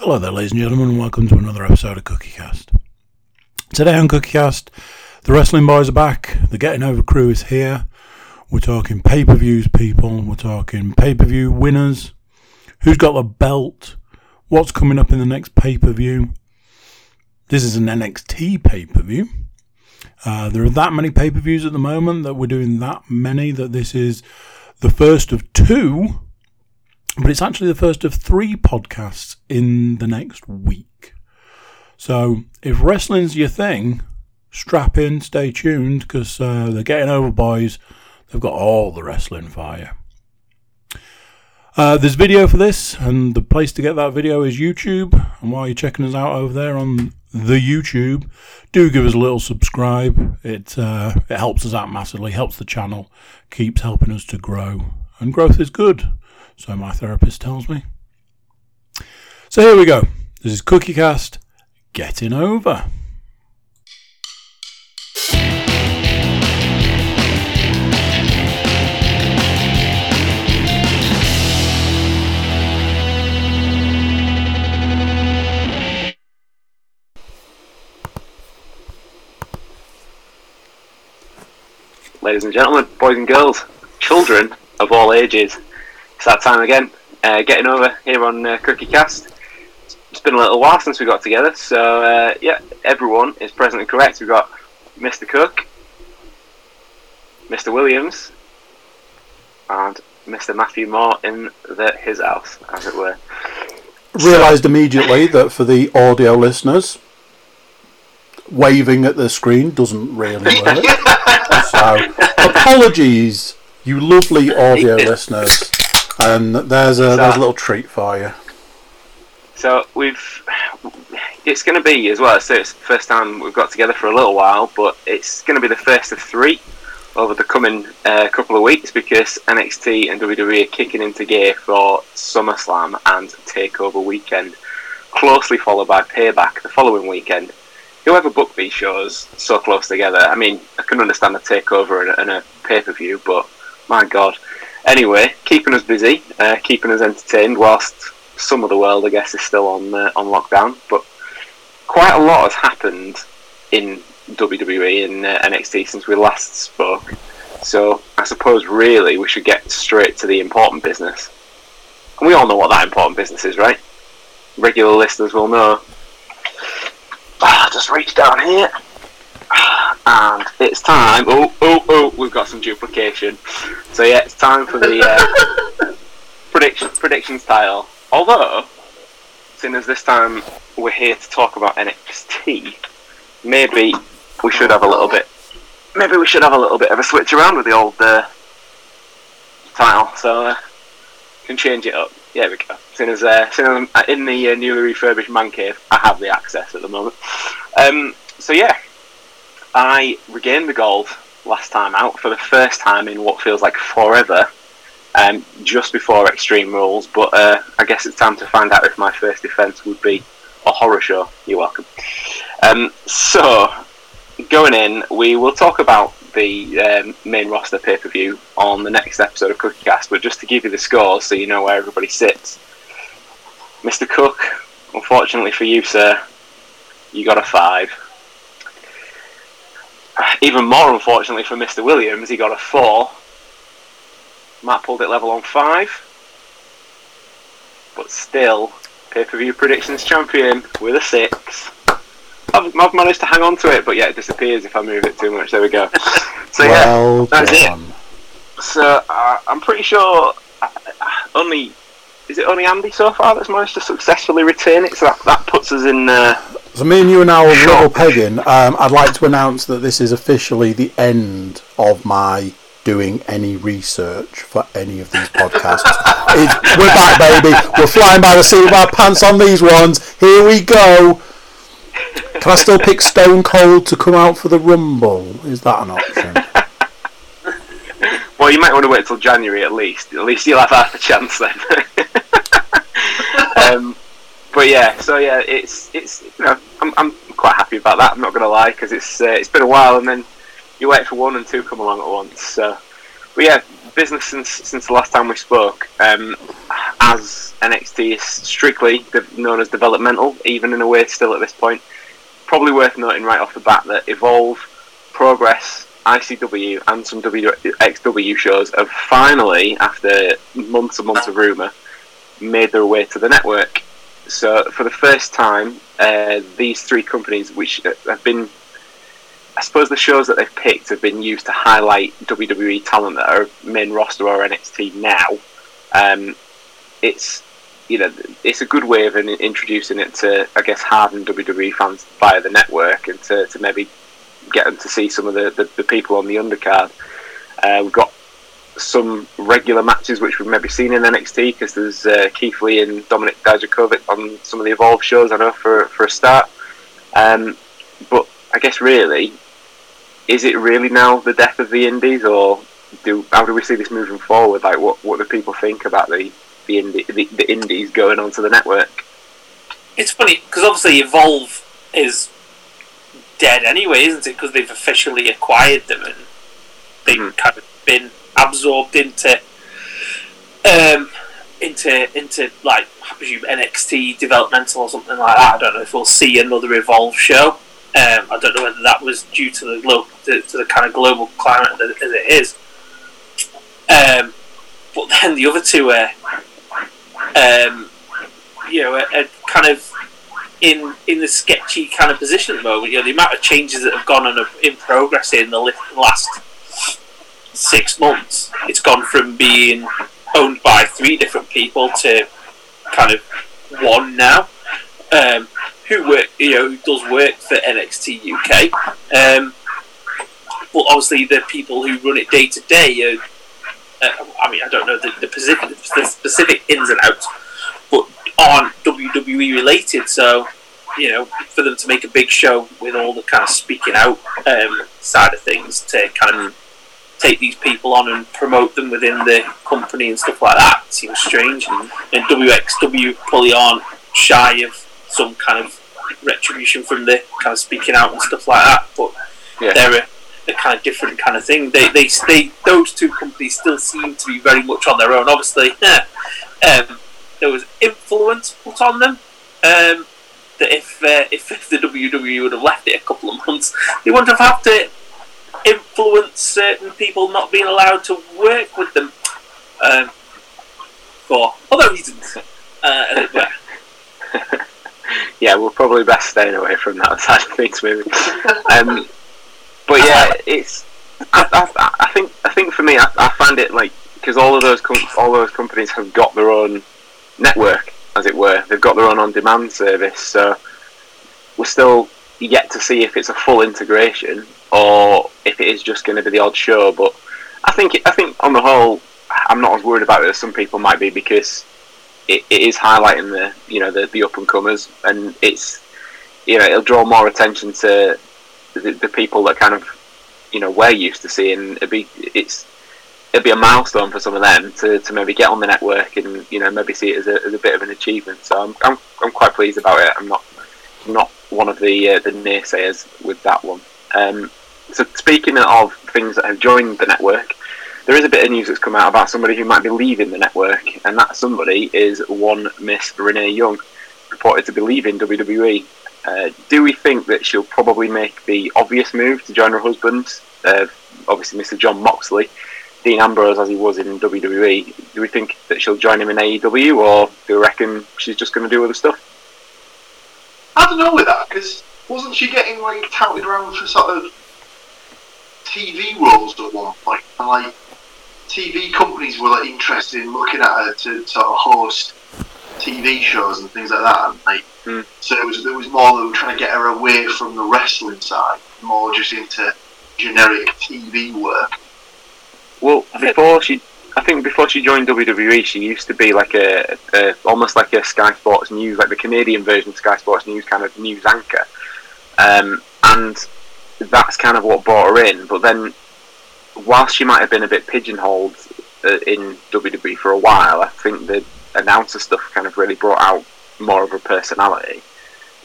Hello there, ladies and gentlemen, and welcome to another episode of CookieCast. Today on CookieCast, the wrestling boys are back. The Getting Over crew is here. We're talking pay per views, people. We're talking pay per view winners. Who's got the belt? What's coming up in the next pay per view? This is an NXT pay per view. Uh, there are that many pay per views at the moment that we're doing that many that this is the first of two but it's actually the first of three podcasts in the next week. So if wrestling's your thing, strap in, stay tuned, because uh, they're getting over boys. They've got all the wrestling fire. Uh, there's video for this, and the place to get that video is YouTube. And while you're checking us out over there on the YouTube, do give us a little subscribe. It uh, it helps us out massively, helps the channel, keeps helping us to grow, and growth is good so my therapist tells me. So here we go. This is CookieCast Getting Over. Ladies and gentlemen, boys and girls, children of all ages, it's that time again. Uh, getting over here on uh, CookieCast. It's been a little while since we got together, so uh, yeah, everyone is present and correct. We've got Mr. Cook, Mr. Williams, and Mr. Matthew Moore in the, his house, as it were. Realised immediately that for the audio listeners, waving at the screen doesn't really work. so, apologies, you lovely audio listeners. And there's a there's a little treat for you. So we've it's going to be as well. So it's the first time we've got together for a little while, but it's going to be the first of three over the coming uh, couple of weeks because NXT and WWE are kicking into gear for SummerSlam and Takeover weekend, closely followed by Payback the following weekend. Whoever booked these shows so close together, I mean, I can understand a Takeover and a, and a pay per view, but my God, anyway, keeping us busy, uh, keeping us entertained, whilst some of the world, I guess, is still on uh, on lockdown. But quite a lot has happened in WWE and uh, NXT since we last spoke. So I suppose really we should get straight to the important business. And we all know what that important business is, right? Regular listeners will know. Ah, just reach down here and it's time. Oh, oh, oh! We've got some duplication. So yeah, it's time for the uh, prediction prediction style. Although, seeing as this time we're here to talk about NXT, maybe we should have a little bit. Maybe we should have a little bit of a switch around with the old uh, title. So uh, can change it up. Yeah, we go. Seeing as, uh, seeing as I'm in the uh, newly refurbished man cave, I have the access at the moment. Um, so yeah, I regained the gold last time out for the first time in what feels like forever, um, just before Extreme Rules. But uh, I guess it's time to find out if my first defence would be a horror show. You're welcome. Um, so, going in, we will talk about the um, main roster pay per view on the next episode of CookieCast. But just to give you the scores so you know where everybody sits, Mr. Cook, unfortunately for you, sir, you got a five even more unfortunately for Mr. Williams, he got a four. Matt pulled it level on five. But still, pay per view predictions champion with a six. I've, I've, managed to hang on to it, but yeah, it disappears if I move it too much. There we go. So well yeah, that's done. it. So uh, I'm pretty sure uh, only is it only Andy so far that's managed to successfully retain it. So that, that puts us in. Uh, so me and you are now little pegging. Um, I'd like to announce that this is officially the end of my doing any research for any of these podcasts. we're back, baby. We're flying by the seat of our pants on these ones. Here we go. Can I still pick Stone Cold to come out for the Rumble? Is that an option? well, you might want to wait till January at least. At least you'll have half a chance then. um, but yeah, so yeah, it's it's you know I'm, I'm quite happy about that. I'm not gonna lie because it's uh, it's been a while, and then you wait for one and two come along at once. So, but yeah, business since since the last time we spoke. Um, as NXT is strictly known as developmental, even in a way still at this point. Probably worth noting right off the bat that Evolve, Progress, ICW, and some WXW shows have finally, after months and months of rumour, made their way to the network. So, for the first time, uh, these three companies, which have been, I suppose, the shows that they've picked have been used to highlight WWE talent that are main roster or NXT now. Um, it's you know it's a good way of introducing it to I guess hardened WWE fans via the network and to, to maybe get them to see some of the, the, the people on the undercard. Uh, we've got some regular matches which we've maybe seen in NXT because there's uh, Keith Lee and Dominik Dijakovic on some of the Evolve shows. I know for for a start, um, but I guess really, is it really now the death of the Indies, or do how do we see this moving forward? Like, what what do people think about the the, indie, the, the Indies going onto the network? It's funny because obviously Evolve is dead anyway, isn't it? Because they've officially acquired them and they've mm-hmm. kind of been absorbed into um, into into like I presume NXT developmental or something like that. I don't know if we'll see another Evolve show. Um, I don't know whether that was due to the glo- to, to the kind of global climate as it is. Um, but then the other two are, um, you know, are, are kind of in in the sketchy kind of position at the moment. You know, the amount of changes that have gone on in progress in the last six months. It's gone from being owned by three different people to kind of one now. Um, who work, you know, does work for NXT UK. Um, but obviously, the people who run it day to day I mean, I don't know the, the, specific, the specific ins and outs, but aren't WWE related. So, you know, for them to make a big show with all the kind of speaking out um, side of things to kind of take these people on and promote them within the company and stuff like that seems strange. And, and WXW probably aren't shy of some kind of retribution from the kind of speaking out and stuff like that, but yeah. they're a, a, kind of different kind of thing. They, they, they, those two companies still seem to be very much on their own. Obviously, um, there was influence put on them. Um, that if, uh, if if the WWE would have left it a couple of months, they wouldn't have had to influence certain people not being allowed to work with them um, for other reasons. Uh, yeah, we're probably best staying away from that side of things, maybe. um, but yeah, it's. I, I, I, think I think for me, I, I find it like because all of those com- all those companies have got their own network, as it were. They've got their own on-demand service, so we're still yet to see if it's a full integration or if it is just going to be the odd show. But I think I think on the whole, I'm not as worried about it as some people might be because it, it is highlighting the you know the, the up and comers, and it's you know it'll draw more attention to the, the people that kind of you know we're used to seeing. It'd be it's it'd be a milestone for some of them to, to maybe get on the network and you know maybe see it as a, as a bit of an achievement. So I'm, I'm, I'm quite pleased about it. I'm not not one of the uh, the naysayers with that one. Um, so speaking of things that have joined the network, there is a bit of news that's come out about somebody who might be leaving the network, and that somebody is one Miss Renee Young, reported to be leaving WWE. Uh, do we think that she'll probably make the obvious move to join her husband, uh, obviously Mr. John Moxley, Dean Ambrose as he was in WWE? Do we think that she'll join him in AEW, or do we reckon she's just going to do other stuff? I don't know with that because wasn't she getting like touted around for sort of TV roles at one? And like TV companies were like interested in looking at her to sort of host TV shows and things like that. And like, mm. so it was, there was more them trying to get her away from the wrestling side, more just into generic TV work. Well, before she, I think before she joined WWE, she used to be like a, a almost like a Sky Sports News, like the Canadian version of Sky Sports News kind of news anchor, um, and that's kind of what brought her in. But then, whilst she might have been a bit pigeonholed uh, in WWE for a while, I think the announcer stuff kind of really brought out more of her personality.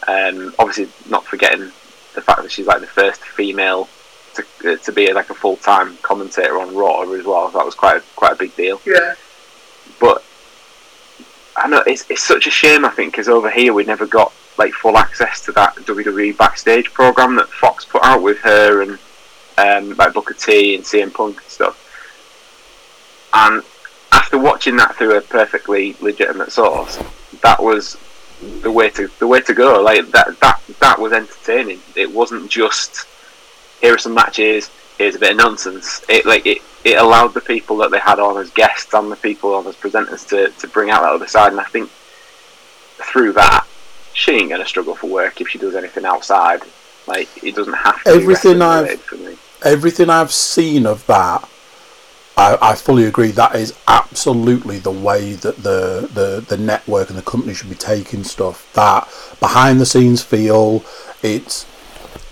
Um, obviously, not forgetting the fact that she's like the first female to, uh, to be like a full time commentator on Raw as well. That was quite a, quite a big deal. Yeah. But I know it's, it's such a shame. I think because over here we never got like full access to that WWE backstage program that Fox put out with her and um, like Booker T and CM Punk and stuff. And after watching that through a perfectly legitimate source, that was the way to the way to go. Like that that that was entertaining. It wasn't just here are some matches, here's a bit of nonsense. It like it, it allowed the people that they had on as guests and the people on as presenters to, to bring out that other side. And I think through that, she ain't gonna struggle for work if she does anything outside. Like it doesn't have to. Everything be I've- I've for me. everything I've seen of that, I, I fully agree. That is absolutely the way that the, the, the network and the company should be taking stuff. That behind the scenes feel, it's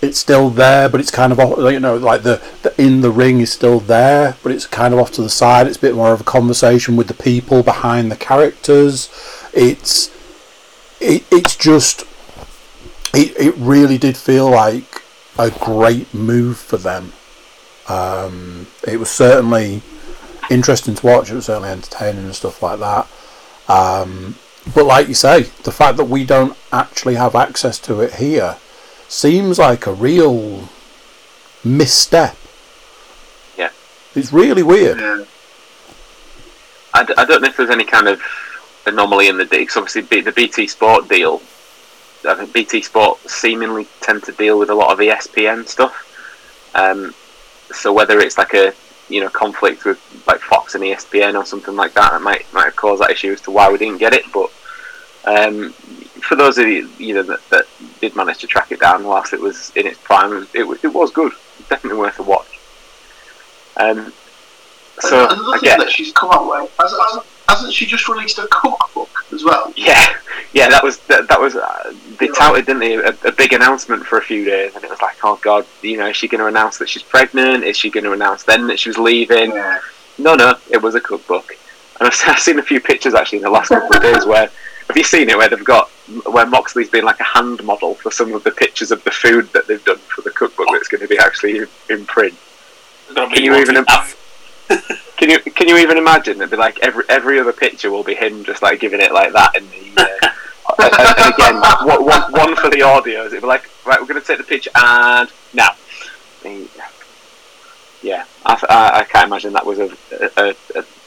it's still there, but it's kind of off, you know like the, the in the ring is still there, but it's kind of off to the side. It's a bit more of a conversation with the people behind the characters. It's it, it's just it, it really did feel like a great move for them. Um, it was certainly interesting to watch. It was certainly entertaining and stuff like that. Um, but like you say, the fact that we don't actually have access to it here seems like a real misstep. Yeah. It's really weird. Yeah. I, d- I don't know if there's any kind of anomaly in the deal. 'cause obviously, B- the BT Sport deal. I think BT Sport seemingly tend to deal with a lot of ESPN stuff. Um, so whether it's like a you know conflict with like Fox and ESPN or something like that, it might might have caused that issue as to why we didn't get it. But um, for those of you, you know that, that did manage to track it down whilst it was in its prime, it was, it, was- good. Definitely worth a watch. Um, so and another I thing that she's come out with, has, hasn't, hasn't she just released a cookbook as well? Yeah, yeah, that was that, that was uh, they touted, didn't they, a, a big announcement for a few days, and it was like, oh god, you know, is she going to announce that she's pregnant? Is she going to announce then that she was leaving? Yeah. No, no, it was a cookbook, and I've, I've seen a few pictures actually in the last couple of days where have you seen it where they've got where Moxley's been like a hand model for some of the pictures of the food that they've done for the cookbook that's going to be actually in, in print. Can you even watching that. Can you can you even imagine? It'd be like every every other picture will be him just like giving it like that in the. Uh, and, and again, one, one, for the audios. It'd be like, right, we're going to take the picture and now. Yeah, I, I, I can't imagine that was a a,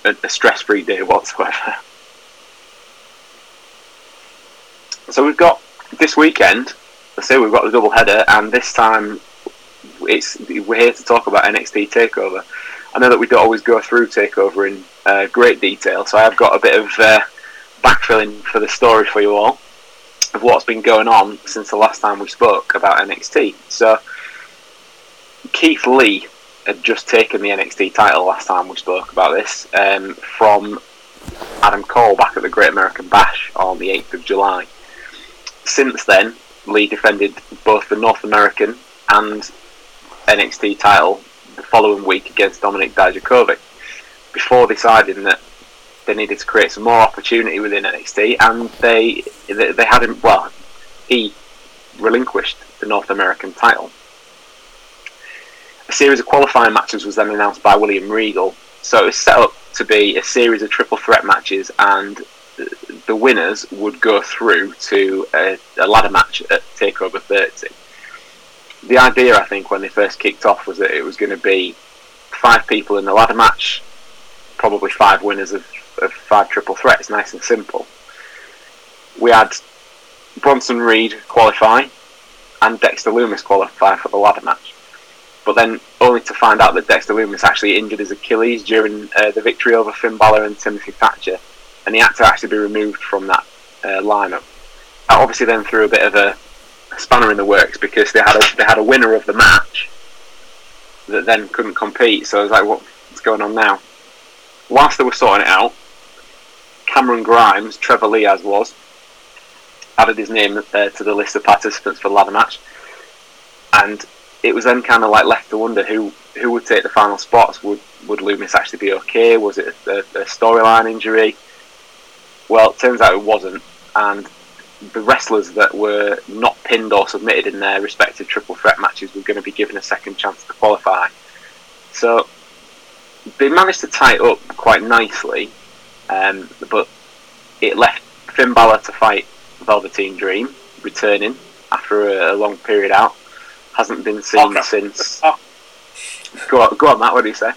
a, a stress-free day whatsoever. So we've got this weekend. Let's say we've got the double header, and this time it's we're here to talk about NXT Takeover. I know that we don't always go through Takeover in uh, great detail, so I've got a bit of uh, backfilling for the story for you all of what's been going on since the last time we spoke about NXT. So Keith Lee had just taken the NXT title last time we spoke about this um, from Adam Cole back at the Great American Bash on the 8th of July. Since then, Lee defended both the North American and NXT title the following week against Dominik Dijakovic before deciding that they needed to create some more opportunity within NXT and they they, had him well he relinquished the North American title. A series of qualifying matches was then announced by William Regal, so it was set up to be a series of triple threat matches and the winners would go through to a, a ladder match at Takeover 30 the idea, I think, when they first kicked off was that it was going to be five people in the ladder match, probably five winners of, of five triple threats, nice and simple. We had Bronson Reed qualify and Dexter Lumis qualify for the ladder match. But then only to find out that Dexter Lumis actually injured his Achilles during uh, the victory over Finn Balor and Timothy Thatcher, and he had to actually be removed from that uh, lineup. That obviously then threw a bit of a spanner in the works because they had a they had a winner of the match that then couldn't compete. So I was like, what's going on now? Whilst they were sorting it out, Cameron Grimes, Trevor Lee as was, added his name uh, to the list of participants for the ladder match, and it was then kind of like left to wonder who who would take the final spots. Would would Lumis actually be okay? Was it a, a storyline injury? Well, it turns out it wasn't, and the wrestlers that were not pinned or submitted in their respective triple threat matches were going to be given a second chance to qualify. So they managed to tie it up quite nicely, um, but it left Finn Balor to fight Velveteen Dream, returning after a, a long period out. Hasn't been seen Okay. since. Oh. Go on, go on, Matt. What do you say?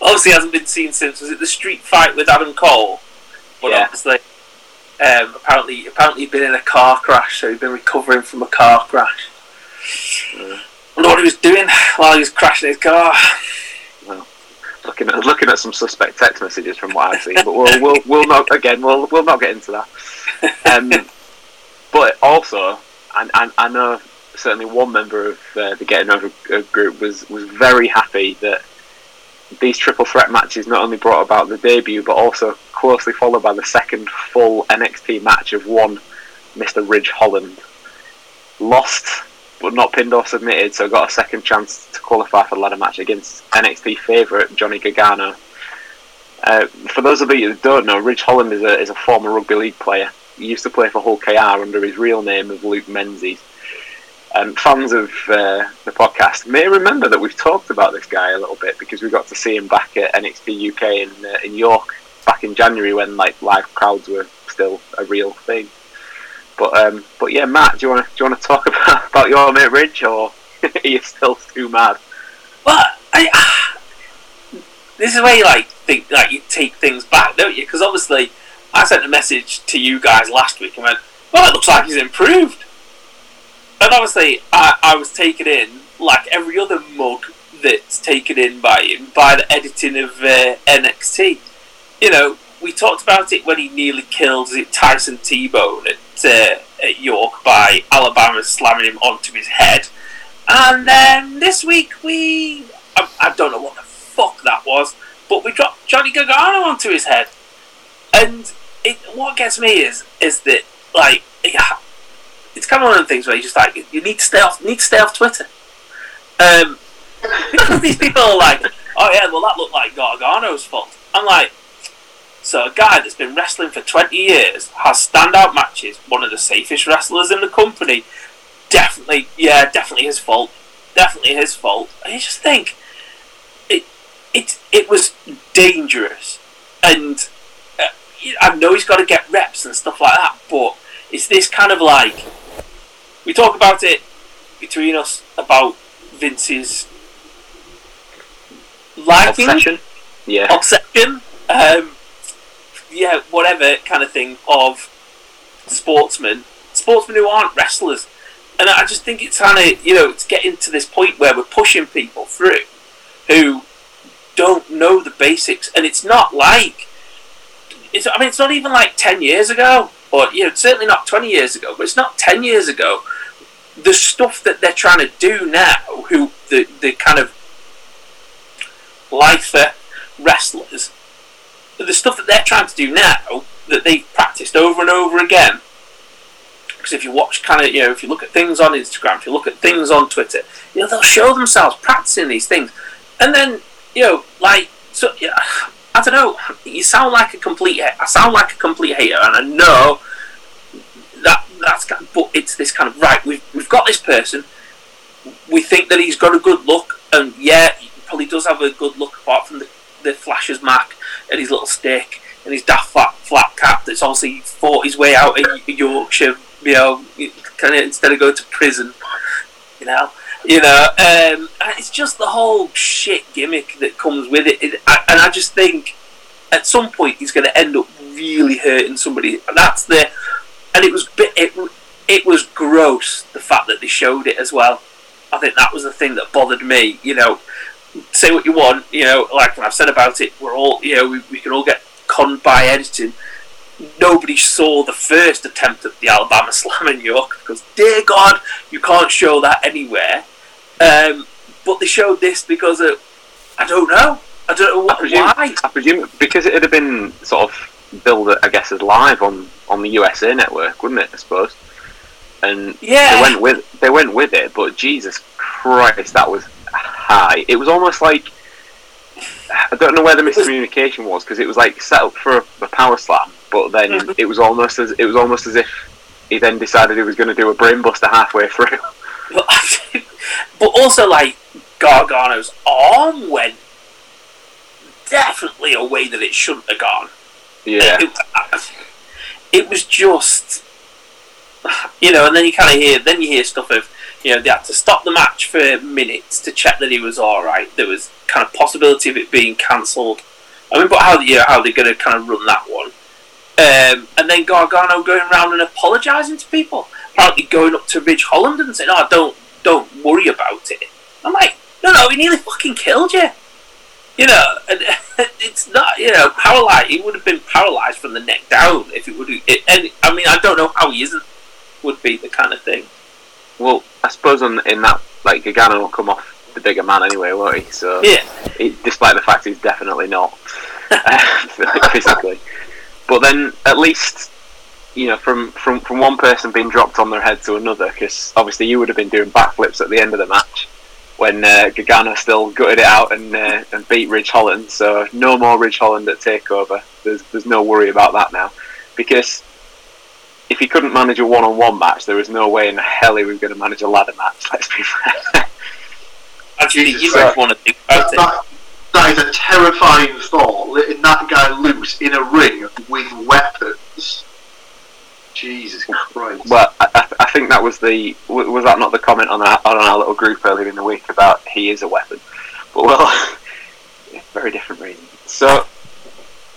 Obviously, hasn't been seen since was it the street fight with Adam Cole? But Yeah. obviously, um, apparently, apparently he'd been in a car crash, so he'd been recovering from a car crash. Mm. I wonder what he was doing while he was crashing his car. Well, Looking at looking at some suspect text messages from what I've seen, but we'll we'll, we'll not again. We'll we'll not get into that. Um, but also, and I, I know certainly one member of uh, the Getting Over group was was very happy that these triple threat matches not only brought about the debut, but also closely followed by the second full NXT match of one Mr. Ridge Holland. Lost, but not pinned or submitted, so got a second chance to qualify for the ladder match against NXT favourite Johnny Gargano. Uh, for those of you that don't know, Ridge Holland is a, is a former rugby league player. He used to play for Hull KR under his real name of Luke Menzies. Um, fans of uh, the podcast may remember that we've talked about this guy a little bit because we got to see him back at NXT UK in uh, in York back in January when like live crowds were still a real thing. But um, but yeah, Matt, do you want to do you want to talk about, about your mate Ridge or are you still too mad? But I, this is where you like think like you take things back, don't you? Because obviously, I sent a message to you guys last week and went, "Well, it looks like he's improved." And obviously, I, I was taken in like every other mug that's taken in by him by the editing of uh, NXT. You know, we talked about it when he nearly killed Tyson T-Bone at, uh, at York by Alabama slamming him onto his head. And then this week we, I, I don't know what the fuck that was, but we dropped Johnny Gargano onto his head. And it, what gets me is is that like it's kind of one of the things where you just like you need to stay off need to stay off Twitter. Um, because these people are like, oh yeah, well that looked like Gargano's fault. I'm like, so a guy that's been wrestling for 20 years has standout matches, one of the safest wrestlers in the company. Definitely, yeah, definitely his fault. Definitely his fault. And you just think it, it, it was dangerous, and uh, I know he's got to get reps and stuff like that. But it's this kind of like we talk about it between us about Vince's liking Obsession? Yeah. obsession, um, yeah, whatever kind of thing of sportsmen, sportsmen who aren't wrestlers, and I just think it's kind of you know it's getting to this point where we're pushing people through who don't know the basics, and it's not like it's. I mean, it's not even like ten years ago, or you know, certainly not twenty years ago, but it's not ten years ago. The stuff that they're trying to do now, who the the kind of lifer wrestlers, the stuff that they're trying to do now that they've practiced over and over again. Because if you watch kind of, you know, if you look at things on Instagram, if you look at things on Twitter, you know, they'll show themselves practicing these things. And then, you know, like, so, yeah, I don't know, you sound like a complete, I sound like a complete hater, and I know that that's, but it's this kind of, right, we've, we've got this person, we think that he's got a good look, and yeah, he probably does have a good look apart from the, the flashes mark and his little stick and his daft flat, flat cap that's obviously fought his way out in Yorkshire, you know, kind of instead of going to prison, you know. You know, um, it's just the whole shit gimmick that comes with it, it I, and I just think at some point he's going to end up really hurting somebody. And that's the, and it was bit, it it was gross the fact that they showed it as well. I think that was the thing that bothered me. You know, say what you want. You know, like I've said about it, we're all you know we, we can all get conned by editing. Nobody saw the first attempt at the Alabama Slam in York because, dear God, you can't show that anywhere. Um, but they showed this because of, I don't know. I don't know what, I presume, why. I presume because it would have been sort of billed, I guess, as live on, on the USA network, wouldn't it? I suppose. And Yeah. they went with they went with it, but Jesus Christ, that was high. It was almost like I don't know where the miscommunication was because it was like set up for a, a power slam, but then Mhm. it was almost as it was almost as if he then decided he was going to do a brainbuster halfway through. But, but also, like, Gargano's arm went definitely a way that it shouldn't have gone. yeah, It, it was just, you know, and then you kind of hear, then you hear stuff of, you know, they had to stop the match for minutes to check that he was all right. There was kind of possibility of it being cancelled. I mean, but how you know, how they're going to kind of run that one? Um, and then Gargano going around and apologising to people, apparently going up to Ridge Holland and saying, "Oh, don't don't worry about it." I'm like, no, no, he nearly fucking killed you. You know, and it's not, you know, paralyzed. He would have been paralyzed from the neck down if it would. It, and I mean, I don't know how he isn't. Would be the kind of thing. Well, I suppose on, in that, like Gargano will come off the bigger man anyway, won't he? So Yeah, despite the fact he's definitely not uh, physically. But then at least you know from, from from one person being dropped on their head to another, because obviously you would have been doing backflips at the end of the match when uh, Gargano still gutted it out and uh, and beat Ridge Holland. So no more Ridge Holland at Takeover. There's there's no worry about that now, because if he couldn't manage a one-on-one match, there was no way in hell he was going to manage a ladder match. Let's be fair. actually, you Christ. don't want to think That, about it. that, that is a terrifying thought, letting that guy loose in a ring with weapons. Jesus Christ. Well, I, I- I think that was the was that not the comment on our on our little group earlier in the week about he is a weapon, but well, very different reason. So,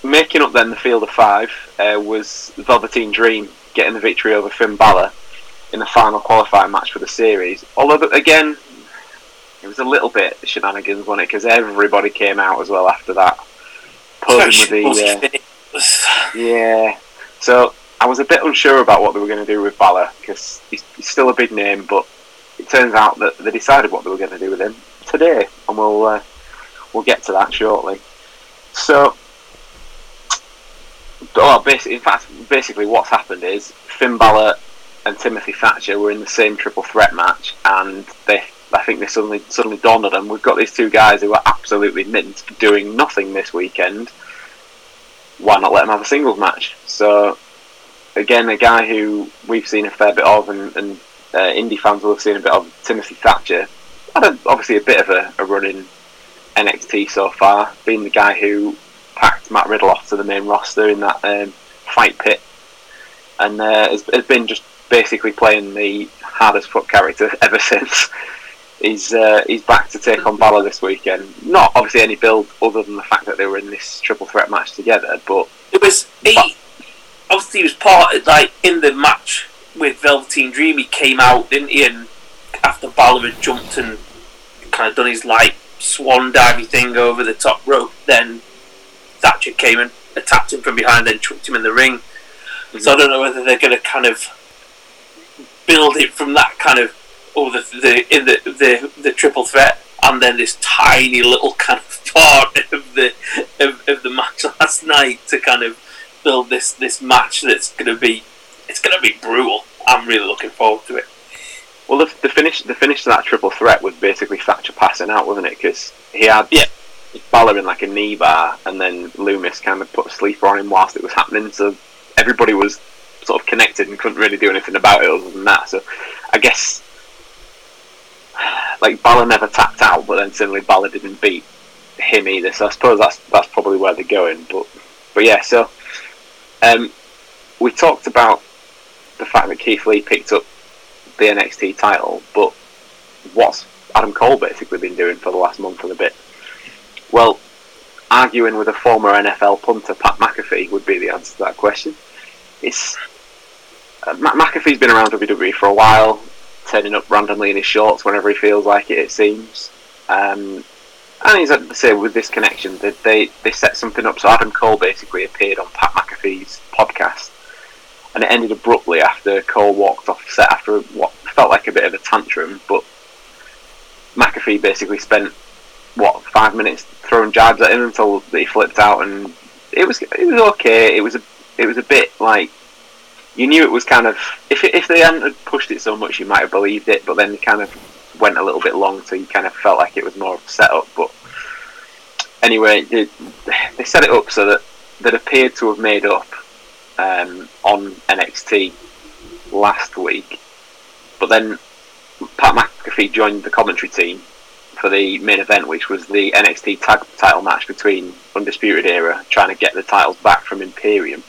making up then the field of five uh, was Velveteen Dream getting the victory over Finn Balor in the final qualifying match for the series. Although again, it was a little bit shenanigans, wasn't it? Because everybody came out as well after that, posing with the. Uh, yeah. So I was a bit unsure about what they were going to do with Balor because he's, he's still a big name, but it turns out that they decided what they were going to do with him today, and we'll uh, we'll get to that shortly. So, well, basically, in fact, basically what's happened is Finn Balor and Timothy Thatcher were in the same triple threat match, and they. I think they suddenly suddenly dawned on them. We've got these two guys who are absolutely mint, doing nothing this weekend. Why not let them have a singles match? So again, a guy who we've seen a fair bit of, and, and uh, indie fans will have seen a bit of, Timothy Thatcher. Had a, obviously a bit of a, a run in NXT so far, being the guy who packed Matt Riddle off to the main roster in that um, fight pit, and uh, has, has been just basically playing the hardest foot character ever since. He's uh, he's back to take on Balor this weekend. Not obviously any build other than the fact that they were in this triple threat match together, but It was he. Obviously, he was part of, like in the match with Velveteen Dream. He came out, didn't he? And after Balor had jumped and kind of done his like swan diving thing over the top rope, then Thatcher came and attacked him from behind, then chucked him in the ring. So mm-hmm. I don't know whether they're going to kind of build it from that kind of oh the the in the the, the triple threat, and then this tiny little kind of part of the of, of the match last night to kind of build this this match that's going to be it's going to be brutal. I'm really looking forward to it. Well, the, the finish the finish to that triple threat was basically Thatcher passing out, wasn't it? Because he had Yeah. Balor in like a knee bar, and then Lumis kind of put a sleeper on him whilst it was happening. So everybody was sort of connected and couldn't really do anything about it other than that. So I guess like Balor never tapped out, but then suddenly Balor didn't beat him either. So I suppose that's that's probably where they're going. But but yeah, so um, we talked about the fact that Keith Lee picked up the NXT title, but what's Adam Cole basically been doing for the last month and a bit? Well, arguing with a former NFL punter, Pat McAfee, would be the answer to that question. It's uh, McAfee's been around WWE for a while, turning up randomly in his shorts whenever he feels like it. It seems, um, and he's had to say with this connection that they they set something up. So Adam Cole basically appeared on Pat McAfee's podcast and it ended abruptly after Cole walked off set after what felt like a bit of a tantrum. But McAfee basically spent what five minutes throwing jabs at him until he flipped out, and it was it was okay. It was a it was a bit like you knew it was kind of if if they hadn't pushed it so much, you might have believed it. But then it kind of went a little bit long, so you kind of felt like it was more of a setup. But anyway, they, they set it up so that that appeared to have made up um, on NXT last week, but then Pat McAfee joined the commentary team for the main event, which was the NXT tag title match between Undisputed Era trying to get the titles back from Imperium.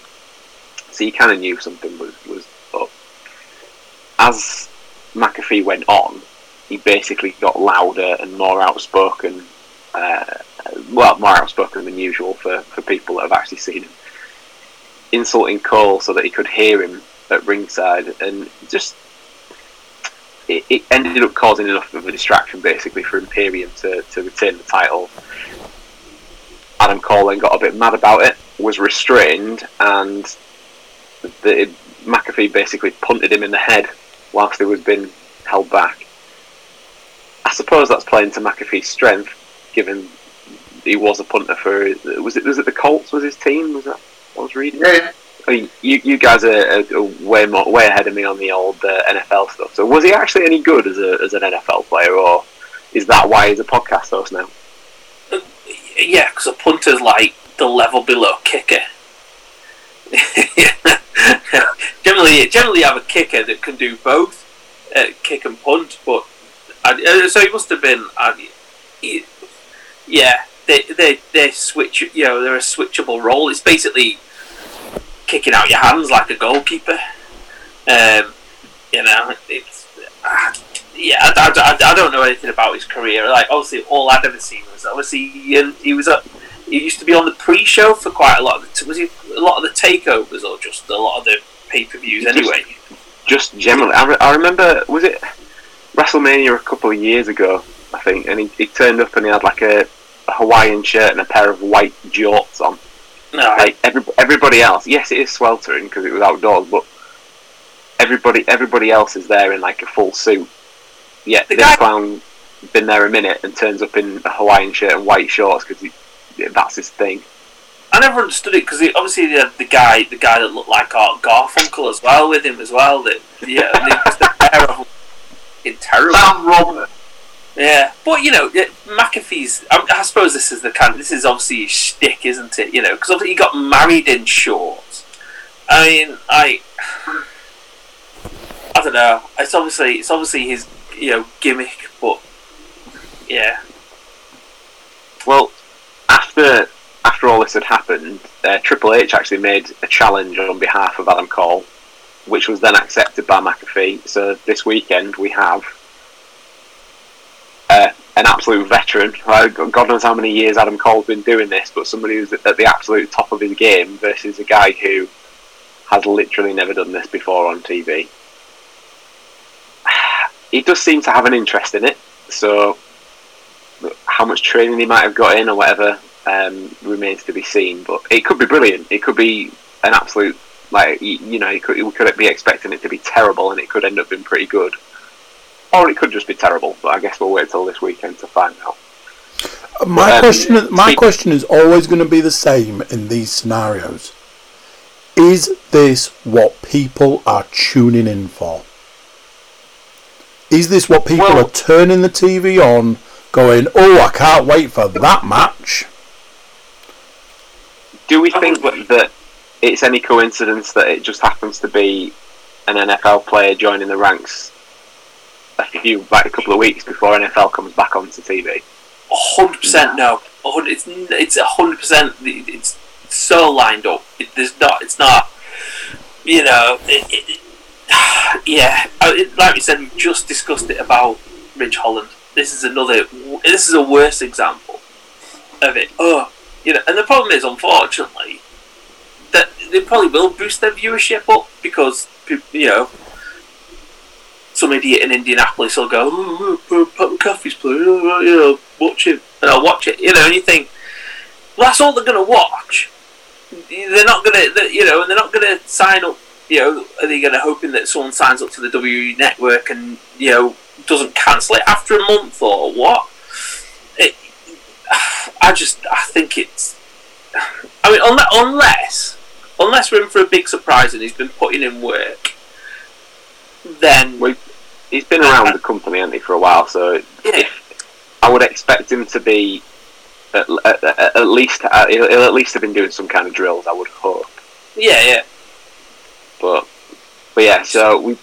so you kind of knew something was was up. As McAfee went on, he basically got louder and more outspoken. Uh, well, more outspoken than usual for, for people that have actually seen him insulting Cole so that he could hear him at ringside, and just it, it ended up causing enough of a distraction basically for Imperium to, to retain the title. Adam Cole then got a bit mad about it, was restrained, and the, McAfee basically punted him in the head whilst he was being held back. I suppose that's playing to McAfee's strength, given he was a punter for was it was it the Colts was his team was that I was reading. Yeah. I mean, you you guys are, are way more way ahead of me on the old uh, NFL stuff. So was he actually any good as a as an NFL player, or is that why he's a podcast host now? Yeah, because a punter's like the level below kicker. generally, generally, you have a kicker that can do both, uh, kick and punt. But uh, so he must have been. Uh, he, yeah, they they they switch. You know, they're a switchable role. It's basically kicking out your hands like a goalkeeper. Um, you know, it's uh, yeah. I, I, I, don't know anything about his career. Like obviously, all I'd ever seen was obviously he, he was up. He used to be on the pre-show for quite a lot of the was he a lot of the takeovers or just a lot of the pay-per-views anyway. Just, just generally, I, re- I remember was it WrestleMania a couple of years ago, I think, and he, he turned up and he had like a, a Hawaiian shirt and a pair of white jorts on. No, Like every, everybody else, yes, it is sweltering because it was outdoors, but everybody everybody else is there in like a full suit. Yet The this guy- clown been there a minute and turns up in a Hawaiian shirt and white shorts because that's his thing. I never understood it because obviously they had the guy, the guy that looked like Art Garfunkel as well with him as well. That yeah, and they just pair of. Fucking terrible. Sam Robert. Yeah, but you know, yeah, McAfee's. I, I suppose this is the kind. This is obviously his shtick, isn't it? You know, because obviously he got married in shorts. I mean, I, I don't know. It's obviously it's obviously his you know gimmick, but yeah, Well, after after all this had happened, uh, Triple H actually made a challenge on behalf of Adam Cole, which was then accepted by McAfee. So this weekend we have uh, an absolute veteran. God knows how many years Adam Cole's been doing this, but somebody who's at the absolute top of his game versus a guy who has literally never done this before on TV. He does seem to have an interest in it, so how much training he might have got in or whatever um, remains to be seen. But it could be brilliant. It could be an absolute like you, you know, you could, we could be expecting it to be terrible, and it could end up being pretty good, or it could just be terrible. But I guess we'll wait till this weekend to find out. My Um, question, my speak- question is always going to be the same in these scenarios. Is this what people are tuning in for? Is this what people Well- are turning the TV on, going, "Oh, I can't wait for that match"? Do we think that, that it's any coincidence that it just happens to be an NFL player joining the ranks a few, like a couple of weeks before NFL comes back onto TV? hundred percent no. It's it's hundred percent. It's so lined up. It, there's not. It's not. You know. It, it, yeah. Oh, like we said, we've just discussed it about Ridge Holland. This is another. This is a worse example of it. Oh, you know. And the problem is, unfortunately, they probably will boost their viewership up because you know some idiot in Indianapolis will go, oh, oh, Pat McAfee's playing, oh, you know, watch him, and I'll watch it, you know, and you think, well, that's all they're going to watch. They're not going to, you know, and they're not going to sign up, you know, are they going to hoping that someone signs up to the WWE network and, you know, doesn't cancel it after a month or what? It, I just, I think it's, I mean, unless, unless, we're in for a big surprise and he's been putting in work, then We- He's been around the company, hasn't he, for a while? So Yeah. I would expect him to be at, at, at at least uh, he'll, he'll at least have been doing some kind of drills. I would hope, yeah, yeah. but but yeah. So we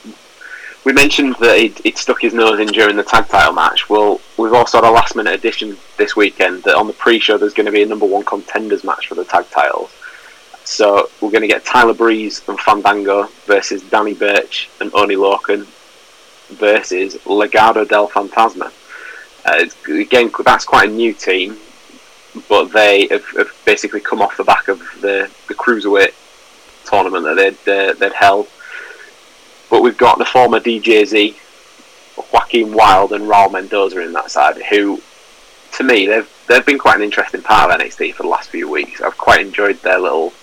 we mentioned that he'd, he'd stuck his nose in during the tag title match. Well, we've also had a last minute addition this weekend that on the pre-show there's going to be a number one contenders match for the tag titles. So we're going to get Tyler Breeze and Fandango versus Danny Burch and Oni Lorcan versus Legado del Fantasma. Uh, again, that's quite a new team, but they have, have, basically come off the back of the, the cruiserweight tournament that they'd, uh, they'd held. But we've got the former DJZ, Joaquin Wilde, and Raul Mendoza in that side, who, to me, they've they've been quite an interesting part of NXT for the last few weeks. I've quite enjoyed their little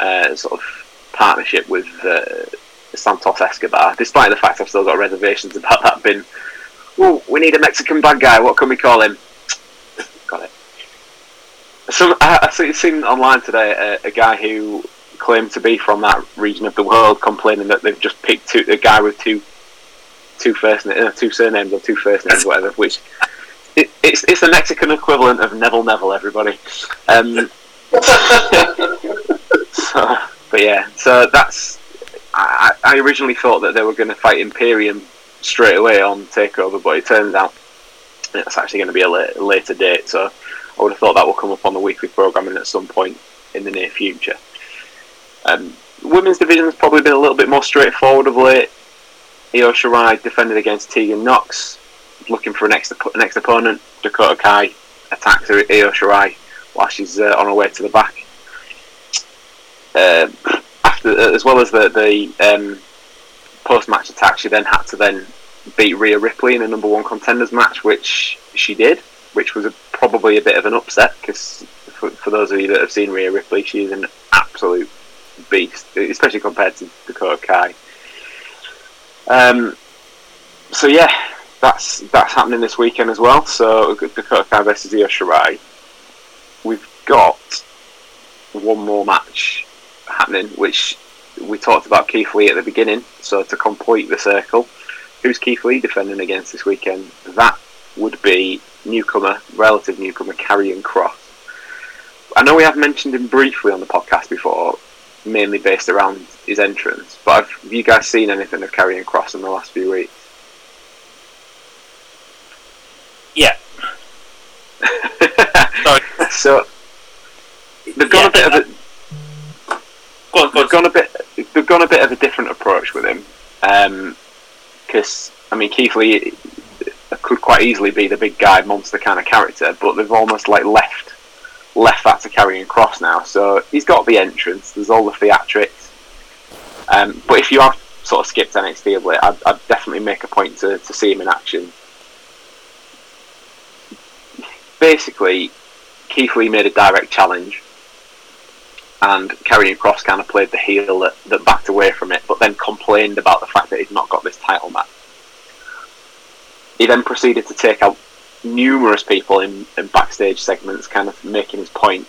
uh, sort of partnership with uh, Santos Escobar, despite the fact I've still got reservations about that bin. Oh, we need a Mexican bad guy. What can we call him? got it. So I, I've seen online today a, a, guy who claimed to be from that region of the world, complaining that they've just picked two, a guy with two two first uh, two surnames or two first names, whatever. Which it, it's it's the Mexican equivalent of Neville Neville. Everybody. Um, so, but yeah, so that's. I, I originally thought that they were going to fight Imperium straight away on Takeover, but it turns out it's actually going to be a later, later date. So I would have thought that will come up on the weekly programming at some point in the near future. Um, women's division has probably been a little bit more straightforward of late. Io Shirai defended against Tegan Nox, looking for a next next opponent. Dakota Kai attacks Io Shirai while she's uh, on her way to the back. Uh, after, uh, as well as the the um, post match attack, she then had to then beat Rhea Ripley in a number one contenders match, which she did, which was a, probably a bit of an upset because for, for, those of you that have seen Rhea Ripley, she is an absolute beast, especially compared to Dakota Kai. Um, so yeah, that's that's happening this weekend as well. So Dakota Kai versus Io Shirai. We've got one more match happening, which we talked about Keith Lee at the beginning. So to complete the circle, who's Keith Lee defending against this weekend? That would be newcomer, relative newcomer, Karrion Kross. I know we have mentioned him briefly on the podcast before, mainly based around his entrance. But have, have you guys seen anything of Karrion Kross in the last few weeks? Yeah. Sorry. so they've gone yeah, a bit of a Go on, go on. They've gone a bit. They've gone a bit of a different approach with him, because um, I mean Keith Lee could quite easily be the big guy monster kind of character, but they've almost like left left that to Karrion Kross now. So he's got the entrance. There's all the theatrics. Um, but if you have sort of skipped NXT of late, I'd, I'd definitely make a point to, to see him in action. Basically, Keith Lee made a direct challenge and Karrion Kross kind of played the heel that, that backed away from it, but then complained about the fact that he'd not got this title match. He then proceeded to take out numerous people in, in backstage segments, kind of making his point.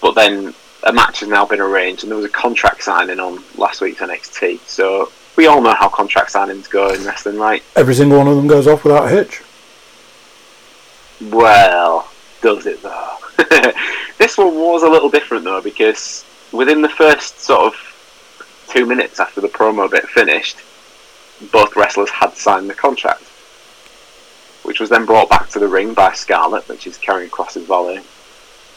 But then a match has now been arranged, and there was a contract signing on last week's NXT. So we all know how contract signings go in wrestling, right? Every single one of them goes off without a hitch. Well, does it though? this one was a little different though because within the first sort of two minutes after the promo bit finished, both wrestlers had signed the contract, which was then brought back to the ring by Scarlett, which is Karrion Kross's volley.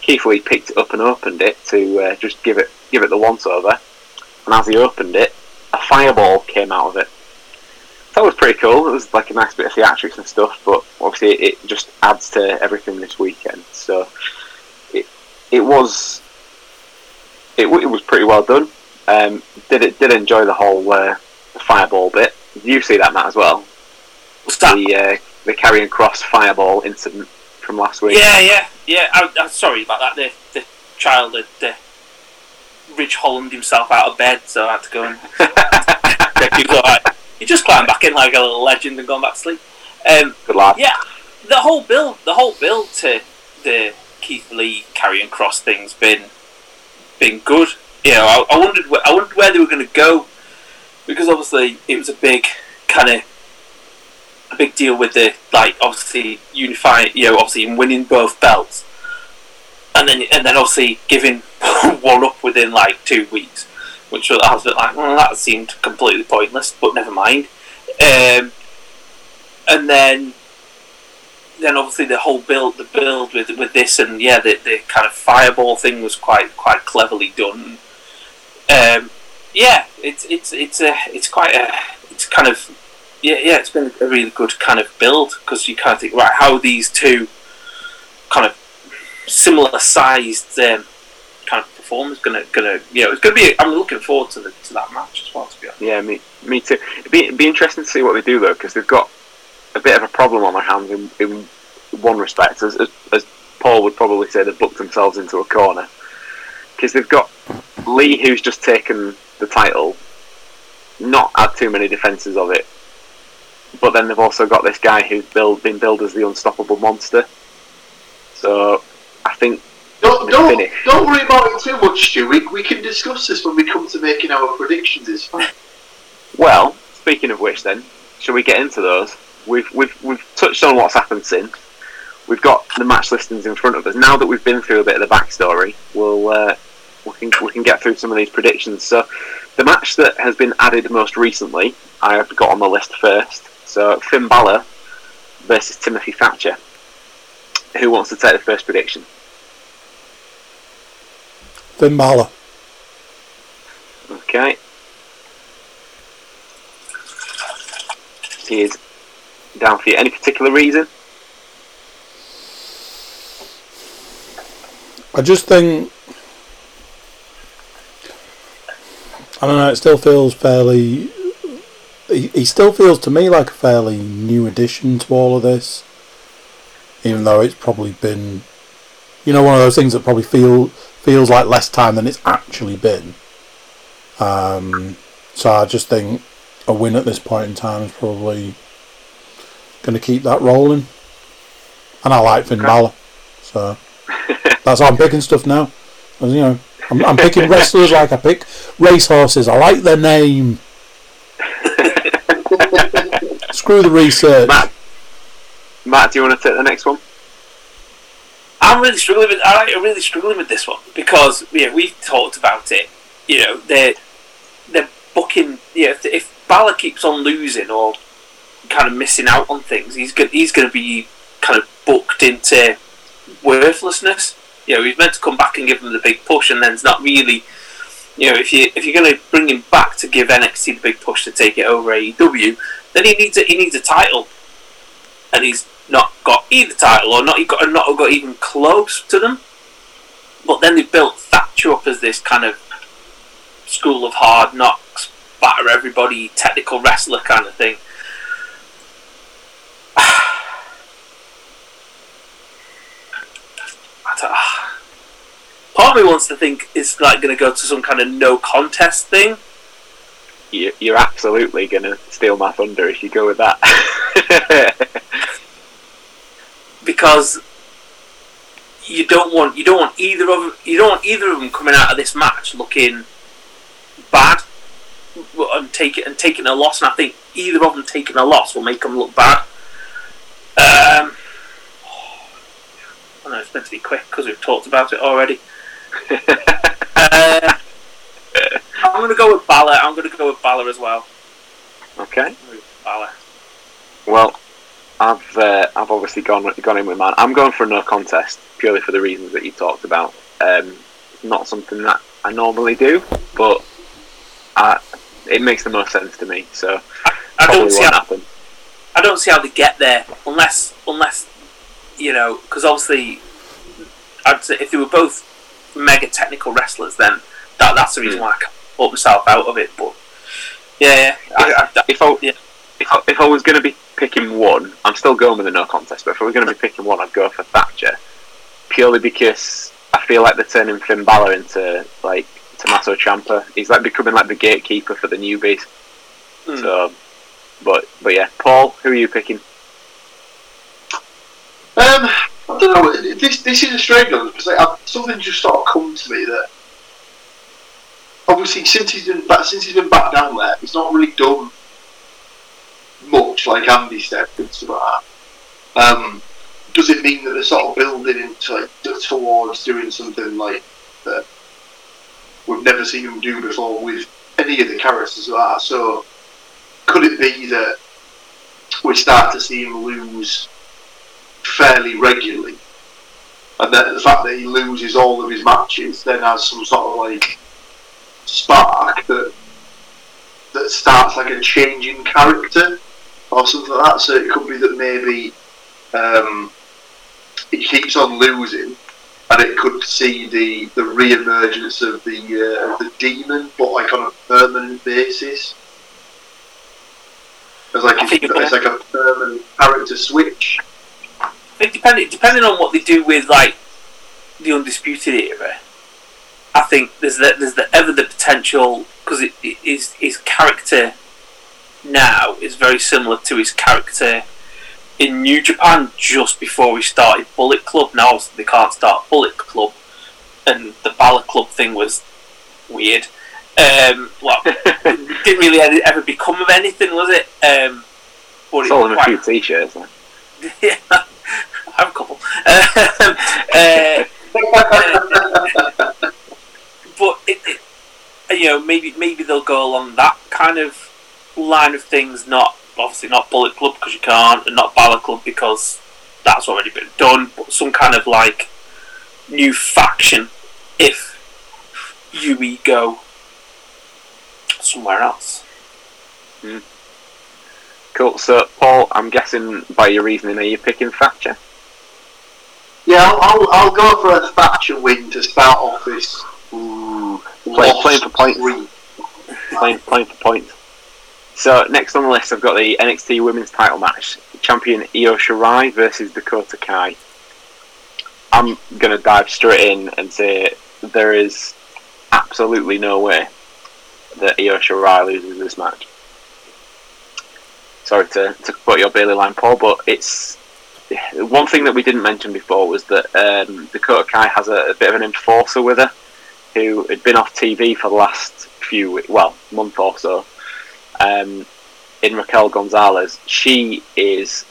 Keith Lee picked it up and opened it to uh, just give it give it the once over, and as he opened it, a fireball came out of it. That was pretty cool. It was like a nice bit of theatrics and stuff, but obviously it just adds to everything this weekend. So it was it, it was pretty well done. Um, did it did enjoy the whole uh, fireball bit. Did you see that Matt as well? What's that? The uh, the Karrion Kross fireball incident from last week. Yeah, yeah, yeah. I, am sorry about that. The the child had uh, Ridge Holland himself out of bed, so I had to go and check he was alright. He just climbed back in like a little legend and gone back to sleep. Um, Good lad. Yeah, the whole build, the whole build to the Keith Lee Karrion Kross thing's been been good. You know, I, I wondered wh- I wondered where they were going to go because obviously it was a big kind of a big deal with the like obviously unifying. You know, obviously winning both belts, and then and then obviously giving one up within like two weeks, which I was like, well, that seemed completely pointless. But never mind. Um, and then then obviously the whole build, the build with with this, and yeah, the, the kind of fireball thing was quite quite cleverly done. Um, yeah, it's it's it's a it's quite a it's kind of yeah yeah it's been a really good kind of build because you kind of think right how these two kind of similar sized um, kind of performers gonna gonna you know it's gonna be I'm looking forward to the to that match as well to be honest. Yeah, me me too. It'd be, it'd be interesting to see what they do though, because they've got a bit of a problem on their hands in, in one respect. As, as, as Paul would probably say, they've booked themselves into a corner because they've got Lee, who's just taken the title, not had too many defences of it, but then they've also got this guy who's build, been billed as the unstoppable monster. So I think Don't, don't, don't worry about it too much, Stu. We, we can discuss this when we come to making our predictions. It's fine. Well, speaking of which, then, shall we get into those? We've we've we've touched on what's happened since. We've got the match listings in front of us. Now that we've been through a bit of the backstory, we'll uh, we can we can get through some of these predictions. So, the match that has been added most recently, I have got on the list first. So, Finn Balor versus Timothy Thatcher. Who wants to take the first prediction? Finn Balor. Okay. He is down for you. Any particular reason? I just think I don't know. It still feels fairly. He, he still feels to me like a fairly new addition to all of this, even though it's probably been, you know, one of those things that probably feel feels like less time than it's actually been. Um, so I just think a win at this point in time is probably going to keep that rolling. And I like Finn Okay. Balor, so that's how I'm picking stuff now. As you know, I'm, I'm picking wrestlers like I pick racehorses. I like their name. Screw the research. Matt, Matt, do you want to take the next one? I'm really struggling with. I'm really struggling with this one because yeah, we've talked about it. You know, they're they're booking. Yeah, if, if Balor keeps on losing or kind of missing out on things, he's go, he's going to be kind of booked into worthlessness. You know, he's meant to come back and give them the big push, and then it's not really. You know, if you if you're going to bring him back to give NXT the big push to take it over AEW, then he needs a, he needs a title, and he's not got either title or not he got not got even close to them. But then they've built Thatcher up as this kind of school of hard knocks, batter everybody, technical wrestler kind of thing. I ah. part of me wants to think it's like going to go to some kind of no contest thing. You- You're absolutely going to steal my thunder if you go with that. because you don't want you don't want either of them, you don't want either of them coming out of this match looking bad and take it and taking a loss. And I think either of them taking a loss will make them look bad. Um, I know it's meant to be quick because we've talked about it already. Uh, I'm going to go with Balor. I'm going to go with Balor as well. okay. I'm gonna go with Balor. Well, I've uh, I've obviously gone with gone in with mine. I'm going for a no contest purely for the reasons that you talked about. Um, not something that I normally do, but I, it makes the most sense to me. So I probably don't see how happen. I don't see how they get there unless unless you know because obviously I'd say if they were both mega technical wrestlers then that that's the reason Hmm. why I can't pull myself out of it but yeah, yeah I, I, If I, Yeah. if I, if I was going to be picking one, I'm still going with the no contest. But if I was going to be picking one, I'd go for Thatcher, purely because I feel like they're turning Finn Balor into like Tommaso Ciampa. He's like becoming like the gatekeeper for the newbies. Hmm. So, but but yeah, Paul, who are you picking? Um, I don't know. This this is a strange one because like, something just sort of come to me that obviously since he's been back since he's been back down there, he's not really done much like Andy stepped and stuff like that. Um, does it mean that they're sort of building into like towards doing something like that we've never seen him do before with any of the characters that? So could it be that we start to see him lose fairly regularly, and then the fact that he loses all of his matches then has some sort of like spark that that starts like a change in character or something like that. So it could be that maybe um, he keeps on losing, and it could see the the re-emergence of the uh, the demon, but like on a permanent basis. As like I a, think it- it's like a permanent character switch. I think depending depending on what they do with like the undisputed era, I think there's the, there's the, ever the potential because it, it, his his character now is very similar to his character in New Japan just before he started Bullet Club. Now they can't start Bullet Club, and the Balor Club thing was weird. Um, well, it didn't really ever- become of anything, was it? Um, but it Sold him a few t-shirts. like. yeah, I have a couple. Um, uh, but it, it, you know, maybe maybe they'll go along that kind of line of things. Not obviously not Bullet Club because you can't, and not Balor Club because that's already been done. But some kind of like new faction if UE go somewhere else. Hmm. Cool. So, Paul, I'm guessing by your reasoning, are you picking Thatcher? Yeah, I'll, I'll, I'll go for a Thatcher win to start off this. Ooh, Play- loss playing for points. playing, playing for points. So next on the list, I've got the NXT Women's Title match: champion Io Shirai versus Dakota Kai. I'm gonna dive straight in and say there is absolutely no way that Io Shirai loses this match. Sorry to, to put your Bailey line, Paul, but it's one thing that we didn't mention before was that um, Dakota Kai has a, a bit of an enforcer with her who had been off TV for the last few, well, month or so, um, in Raquel Gonzalez. She is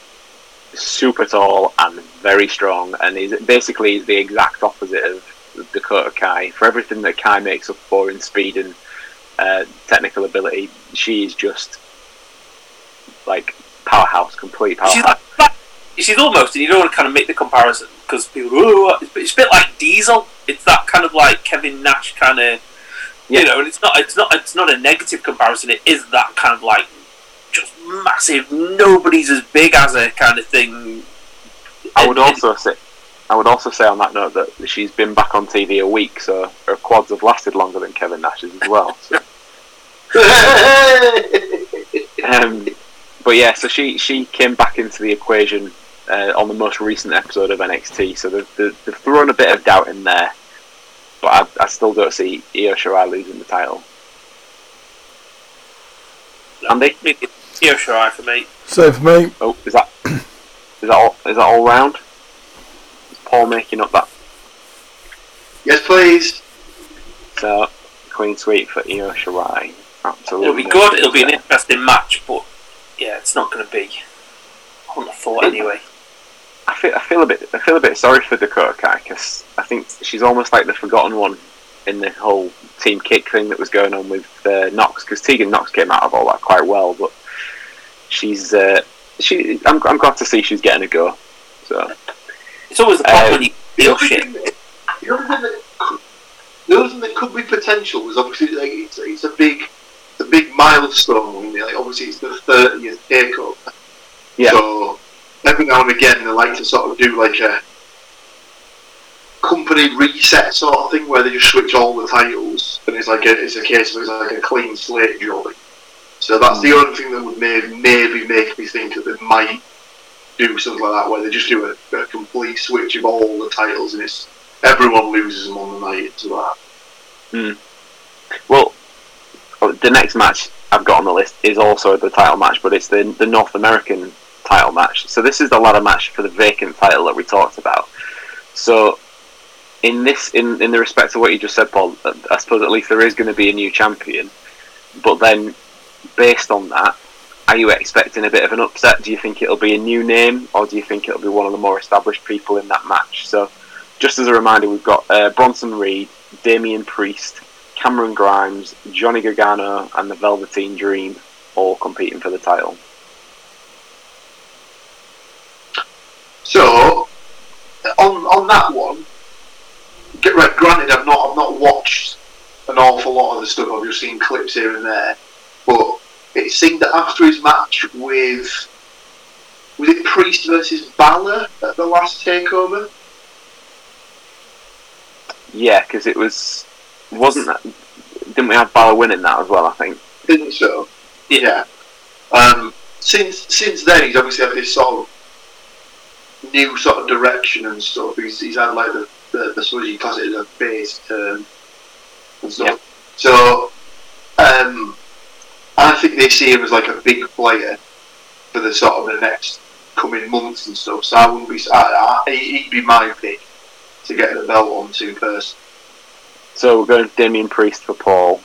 super tall and very strong, and is basically is the exact opposite of Dakota Kai. For everything that Kai makes up for in speed and uh, technical ability, She's just like powerhouse, complete She's powerhouse. like, she's almost, and you don't want to kind of make the comparison because people, oh, it's, it's a bit like Diesel. It's that kind of like Kevin Nash kind of, Yeah. you know, and it's not, it's not, it's not a negative comparison. It is that kind of like just massive. Nobody's as big as her kind of thing. I would also say, I would also say on that note that she's been back on TV a week, so her quads have lasted longer than Kevin Nash's as well. So, um, but yeah, so she she came back into the equation uh, on the most recent episode of NXT, so they've, they've, they've thrown a bit of doubt in there, but I, I still don't see Io Shirai losing the title. Andy, Io Shirai for me. So for me, oh, is that is that all is that all round? Is Paul making up that? yes, please. So Queen Sweet for Io Shirai, absolutely. It'll be good. It'll be an interesting match, but yeah, it's not going to be. I wouldn't have thought anyway. I feel I feel a bit I feel a bit sorry for Dakota Kai because I think she's almost like the forgotten one in the whole team kick thing that was going on with uh, Nox because Tegan Nox came out of all that quite well, but she's uh, she I'm, I'm glad to see she's getting a go. So It's always the problem Uh, when you The feel other shit. thing that- the other thing that could, the other thing that could be potential was obviously like it's, it's a big, it's a big milestone. Like obviously it's the thirtieth takeover. Yeah. So every now and again they like to sort of do like a company reset sort of thing where they just switch all the titles and it's like a, it's a case of it's like a clean slate job. So that's the hmm. only thing that would maybe maybe make me think that they might do something like that where they just do a, a complete switch of all the titles and it's everyone loses them on the night to that. Hmm. well, oh, the next match I've got on the list is also the title match, but it's the the North American title match. So this is the ladder match for the vacant title that we talked about. So in this, in in the respect of what you just said, Paul, I suppose at least there is going to be a new champion. But then, based on that, are you expecting a bit of an upset? Do you think it'll be a new name, or do you think it'll be one of the more established people in that match? So, just as a reminder, we've got uh, Bronson Reed, Damian Priest, Cameron Grimes, Johnny Gargano, and the Velveteen Dream all competing for the title. So on on that one, get, right, granted, I've not I've not watched an awful lot of the stuff. I've just seen clips here and there, but it seemed that after his match with was it Priest versus Balor at the last takeover? Yeah, because it was wasn't that didn't we have Balor winning that as well? I think. Didn't so? Yeah. Um, since since then, he's obviously had this sort of new sort of direction and stuff. He's, he's had like the the, the suppose you class it as a base turn and stuff. Yeah. So, um, I think they see him as like a big player for the sort of the next coming months and stuff. So I wouldn't be. I, I, he'd be my pick to get the belt on to first. So we're going Damian Priest for Paul.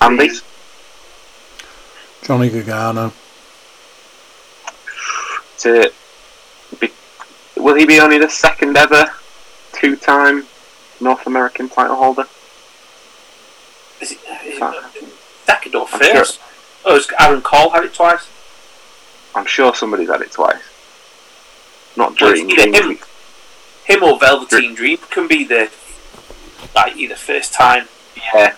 Um, Andy, Johnny Gargano. to be, will he be only the second ever two-time North American title holder? Is it, is it second or I'm first? Oh, it's Aaron Cole had it twice. I'm sure somebody's had it twice. Not Well, Dream. it's either him, him or Velveteen Dream can be the like either first time. Yeah,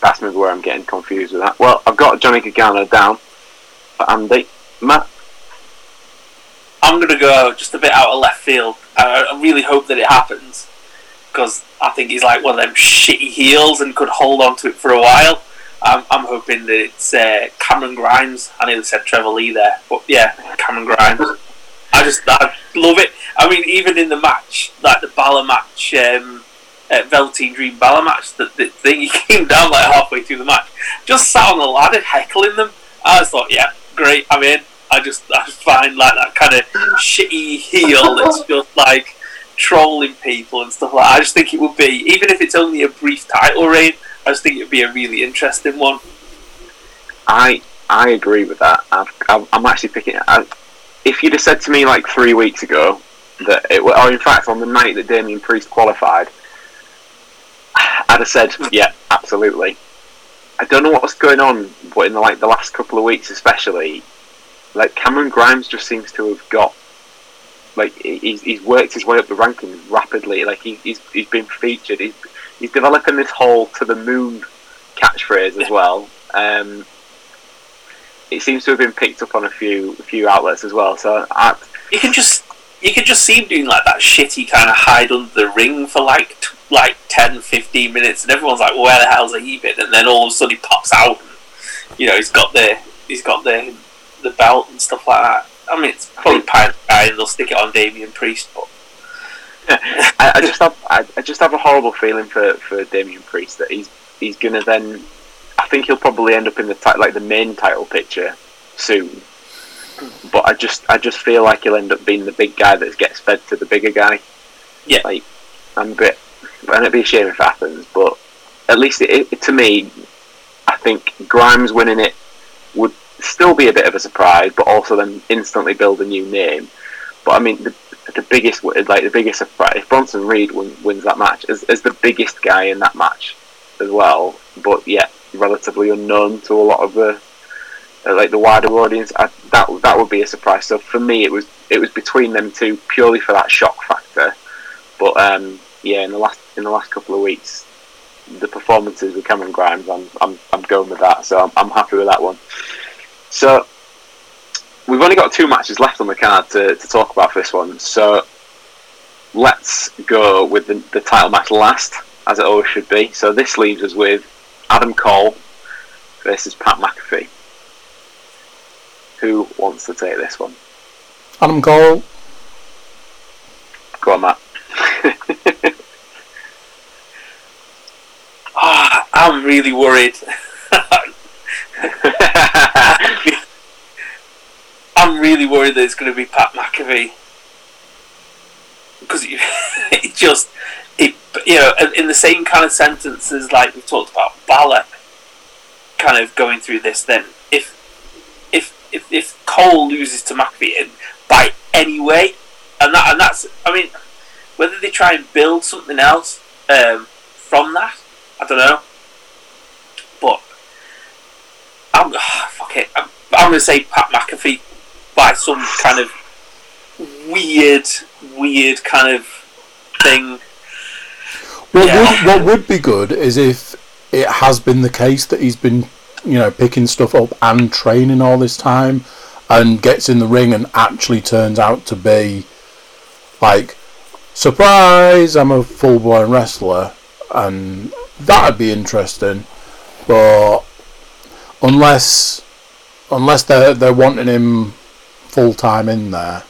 that's maybe where I'm getting confused with that. Well, I've got Johnny Gargano down for Andy. Matt, I'm gonna go just a bit out of left field. I, I really hope that it happens because I think he's like one of them shitty heels and could hold on to it for a while. I'm, I'm hoping that it's uh, Cameron Grimes. I nearly said Trevor Lee there, but yeah, Cameron Grimes. I just I love it. I mean, even in the match, like the Balor match, um, uh, Velveteen Dream Balor match, that the thing he came down like halfway through the match, just sat on the ladder heckling them. I just thought, yeah, great, I'm in. I just I find like that kind of shitty heel that's just like trolling people and stuff like that. I just think it would be, even if it's only a brief title reign, I just think it would be a really interesting one. I I agree with that. I've, I've, I'm actually picking. I, if you'd have said to me like three weeks ago that it, or in fact on the night that Damian Priest qualified, I'd have said, yeah, absolutely. I don't know what's going on, but in the, like the last couple of weeks, especially, like Cameron Grimes just seems to have got like he's, he's worked his way up the rankings rapidly. Like he, he's he's been featured. He's he's developing this whole to the moon catchphrase as well. Um, it seems to have been picked up on a few a few outlets as well. So You can just you can just see him doing like that shitty kind of hide under the ring for like like 10, 15 minutes, and everyone's like, "Where the hell's he been?" And then all of a sudden he pops out, and you know he's got the he's got the the belt and stuff like that. I mean, it's probably the sky, and they'll stick it on Damian Priest, but I, I just have I, I just have a horrible feeling for, for Damian Priest that he's he's gonna then I think he'll probably end up in the ti- like the main title picture soon. But I just I just feel like he'll end up being the big guy that gets fed to the bigger guy. Yeah. Like I'm a bit and it'd be a shame if it happens, but at least it, it, to me I think Grimes winning it would still be a bit of a surprise, but also then instantly build a new name. But I mean, the, the biggest, like the biggest surprise, if Bronson Reed win, wins that match, as, as the biggest guy in that match as well, but yet relatively unknown to a lot of the uh, like the wider audience, I, that that would be a surprise. So for me, it was it was between them two purely for that shock factor. But um, yeah, in the last in the last couple of weeks, the performances with Cameron Grimes, I'm I'm, I'm going with that. So I'm, I'm happy with that one. So we've only got two matches left on the card to, to talk about for this one. So let's go with the, the title match last, as it always should be. So this leaves us with Adam Cole versus Pat McAfee. Who wants to take this one? Adam Cole. Go on, Matt. ah, I'm really worried. I'm really worried that it's going to be Pat McAfee because it, just it you know in- the same kind of sentences like we've talked about Balor kind of going through this. Then if if if, if Cole loses to McAfee by any way, and that and that's I mean whether they try and build something else um, from that, I don't know. But I'm ah, fuck it. I'm, I'm going to say Pat McAfee by some kind of weird, weird kind of thing. What Yeah. would what would be good is if it has been the case that he's been, you know, picking stuff up and training all this time, and gets in the ring and actually turns out to be like surprise, I'm a full blown wrestler, and that'd be interesting. But unless unless they're they're wanting him full time in there,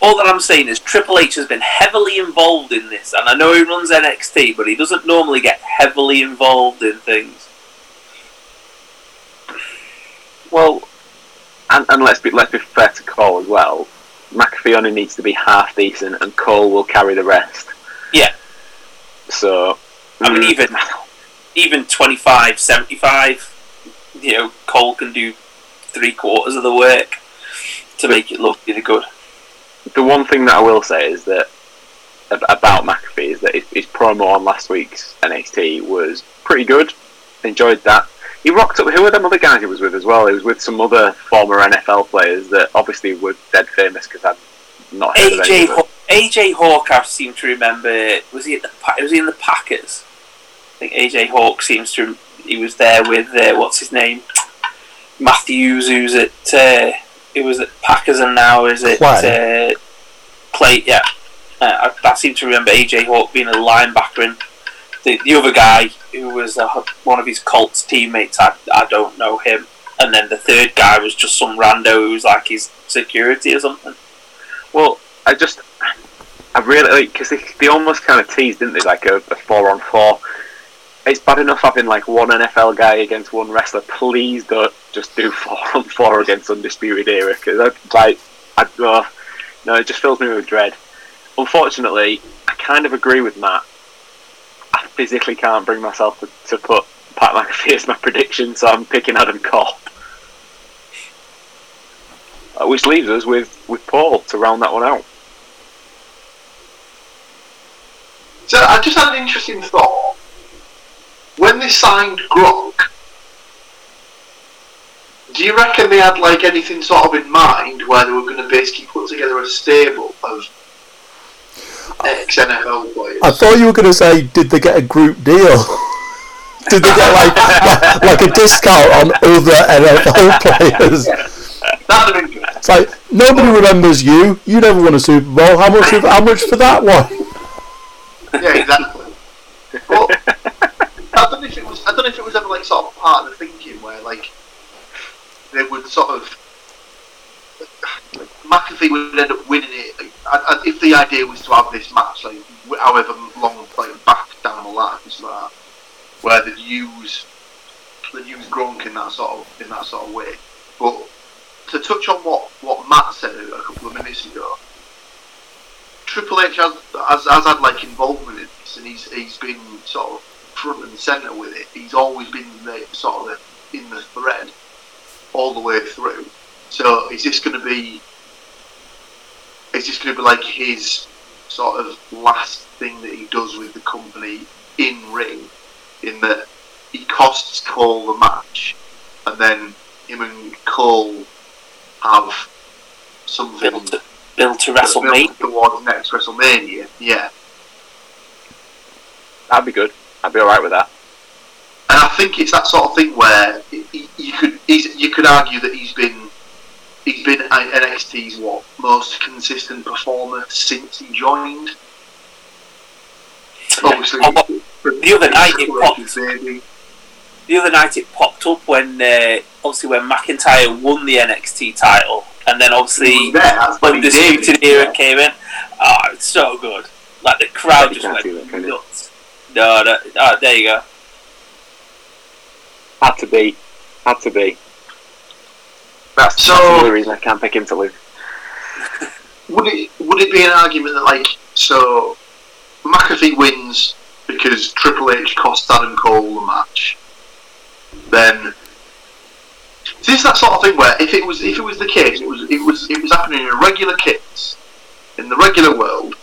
All that I'm saying is Triple H has been heavily involved in this, and I know he runs NXT, but he doesn't normally get heavily involved in things. Well, and, and let's be let's be fair to Cole as well. McAfee only needs to be half decent, and Cole will carry the rest. Yeah. So, I mean, mm, even even 25, 75, you know, Cole can do three quarters of the work to make it look really good. the one thing that I will say is that about McAfee is that his, his promo on last week's NXT was pretty good. Enjoyed that. He rocked up. Who were them other guys he was with as well? He was with some other former NFL players that obviously were dead famous because I've not heard of any AJ of. Haw- AJ Hawk, I seem to remember. Was he at the? Was he in the Packers? I think AJ Hawk seems to. He was there with uh, what's his name, Matthews, who's at. Uh, he was at Packers and now is it Clay. uh, Clay. Yeah, uh, I, I seem to remember AJ Hawk being a linebacker and the, the other guy who was uh, one of his Colts teammates. I, I don't know him. And then the third guy was just some rando who was like his security or something. Well, I just, I really because they, they almost kind of teased, didn't they? Like a, a four on four. It's bad enough having like one NFL guy against one wrestler. Please don't just do four on four against Undisputed Era because like, I oh, no, it just fills me with dread. Unfortunately, I kind of agree with Matt. I physically can't bring myself to, to put Pat McAfee as my prediction, so I'm picking Adam Cole. Uh, which leaves us with, with Paul to round that one out. So I just had an interesting thought. When they signed Gronk, do you reckon they had like anything sort of in mind where they were going to basically put together a stable of ex NFL players? I thought you were going to say, did they get a group deal? did they get like, like like a discount on other NFL players? That'd have been good. It's like nobody remembers you. You never won a Super Bowl. How much? How much for that one? Yeah, exactly. But I don't know if it was. I don't know if it was ever like sort of part of the thinking where like they would sort of McAfee would end up winning it. If the idea was to have this match, like however long, like back down the line, like that, where they'd use they'd use Gronk in that sort of in that sort of way. But to touch on what what Matt said a couple of minutes ago, Triple H has, has, has had like involvement in this, and he's he's been sort of front and centre with it. He's always been the, sort of in the thread all the way through. So is this going to be? Is this going to be like his sort of last thing that he does with the company in ring? In that he costs Cole the match, and then him and Cole have something Built to, to WrestleMania. towards next WrestleMania. Yeah, That'd be good. I'd be alright with that. and I think it's that sort of thing where you could he's, you could argue that he's been he's been NXT's what most consistent performer since he joined. Obviously, Oh, the other night it popped. Baby. The other night it popped up when uh, obviously when McIntyre won the NXT title, and then obviously there, when when the he did Disputed it, Era yeah. came in, ah, oh, it's so good. Like the crowd just went that, can you? nuts. No, no, oh, there you go. Had to be. Had to be. That's, So- that's another reason I can't pick him to lose. Would it would it be an argument that like so McAfee wins because Triple H cost Adam Cole the match? Then see, it's that sort of thing where if it was if it was the case, it was it was it was happening in a regular case in the regular world.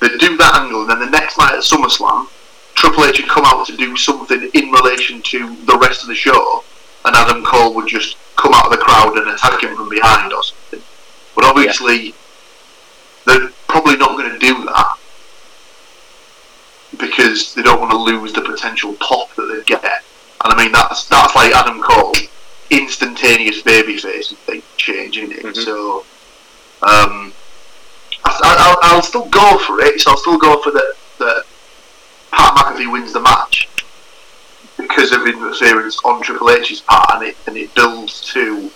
They'd do that angle, and then the next night at SummerSlam, Triple H would come out to do something in relation to the rest of the show, and Adam Cole would just come out of the crowd and attack him from behind or something. But obviously, they're probably not going to do that because they don't want to lose the potential pop that they get. And I mean that's that's like Adam Cole, instantaneous babyface thing changing it. Mhm. So um, I, I, I'll, I'll still go for it. So I'll still go for the the Pat McAfee wins the match because of interference on Triple H's part, and it and it builds to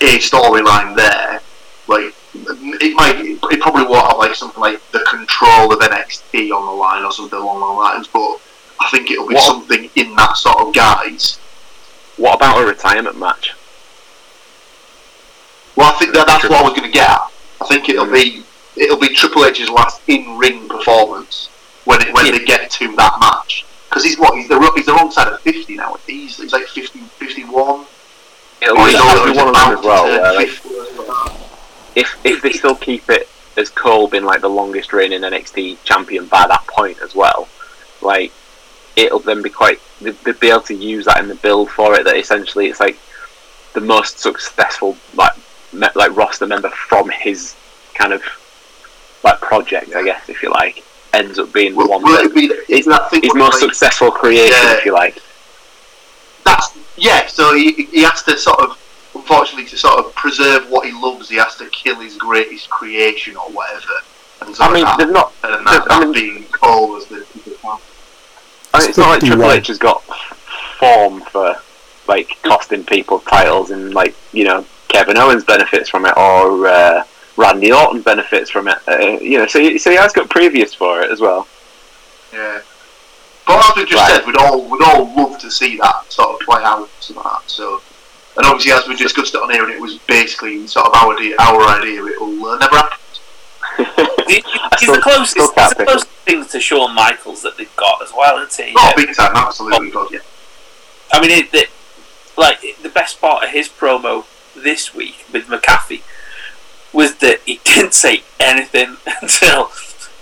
a storyline there. Like it might, it probably won't have like something like the control of NXT on the line or something along those lines, but I think it'll be What- something in that sort of guise. What about a retirement match? Well, I think that that's what I was going to get. At. I think it'll be it'll be Triple H's last in ring performance when it, when Yeah. they get to that match. Because he's what he's the he's the wrong side of fifty now. He's he's like 50, 51. It'll be, it'll be one of them as well. like, if if they still keep it as Cole being like the longest reigning NXT champion by that point as well, like it'll then be quite they- they'd be able to use that in the build for it. That essentially it's like the most successful like me, like roster member from his kind of like project, I guess if you like, ends up being the one that be is that thing his most like, successful creation, Yeah. if you like. that's yeah. So he, he has to sort of, unfortunately, to sort of preserve what he loves, he has to kill his greatest creation or whatever. And so I mean, that, they've not. and that, I that mean- being Cole as the. I mean, it's not like Triple H has got form for like costing people titles, and like you know Kevin Owens benefits from it, or uh, Randy Orton benefits from it. Uh, you know, so he, so he has got previous for it as well. Yeah. But as we just Right. said, we'd all we'd all love to see that sort of play out to that. So, and obviously, as we discussed it on here, and it was basically sort of our idea, our idea. It will uh, never happen. He- He's still- the closest, he's the closest thing to Shawn Michaels that they've got as well, isn't he? Not big time, absolutely, oh. God, yeah. I mean, it, it, like the best part of his promo this week with McAfee was that he didn't say anything until,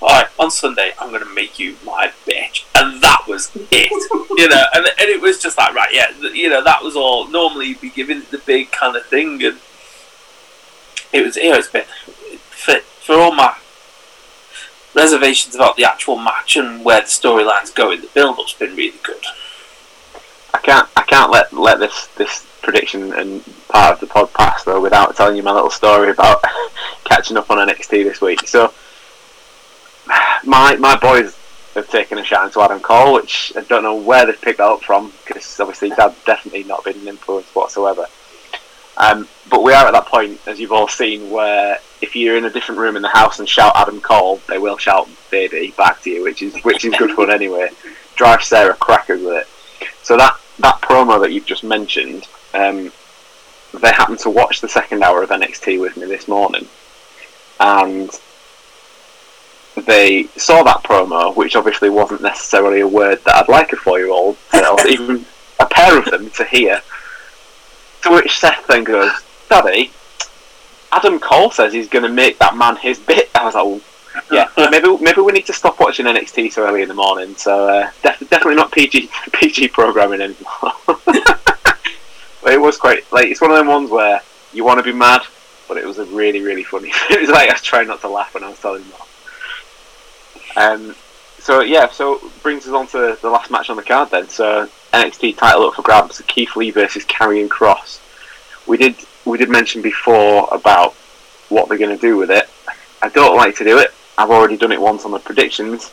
all right, on Sunday I'm going to make you my bitch, and that was it, you know. And, and it was just like, right, yeah, you know, that was all. Normally you'd be giving the big kind of thing, and it was, you know, it's been for all my reservations about the actual match and where the storyline's going. The build-up's been really good. I can't I can't let let this this prediction and part of the pod pass though without telling you my little story about catching up on NXT this week. So my my boys have taken a shine to Adam Cole, which I don't know where they've picked that up from because obviously Dad's definitely not been an influence whatsoever. Um, but we are at that point, as you've all seen, where if you're in a different room in the house and shout Adam Cole, they will shout "baby" back to you, which is which is good fun anyway. Drive Sarah crackers with it. So that that promo that you've just mentioned, um, they happened to watch the second hour of NXT with me this morning, and they saw that promo, which obviously wasn't necessarily a word that I'd like a four-year-old, or even a pair of them, to hear. To which Seth then goes, "Daddy, Adam Cole says he's going to make that man his bit." I was like, well, "Yeah, maybe maybe we need to stop watching NXT so early in the morning." So uh, def- definitely not PG PG programming anymore. but it was quite like it's one of them ones where you want to be mad, but it was a really really funny. it was like I was trying not to laugh when I was telling them. that. Um, so yeah, so brings us on to the last match on the card then. So NXT title up for grabs: Keith Lee versus Karrion Kross. We did we did mention before about what they're going to do with it. I don't like to do it. I've already done it once on the predictions,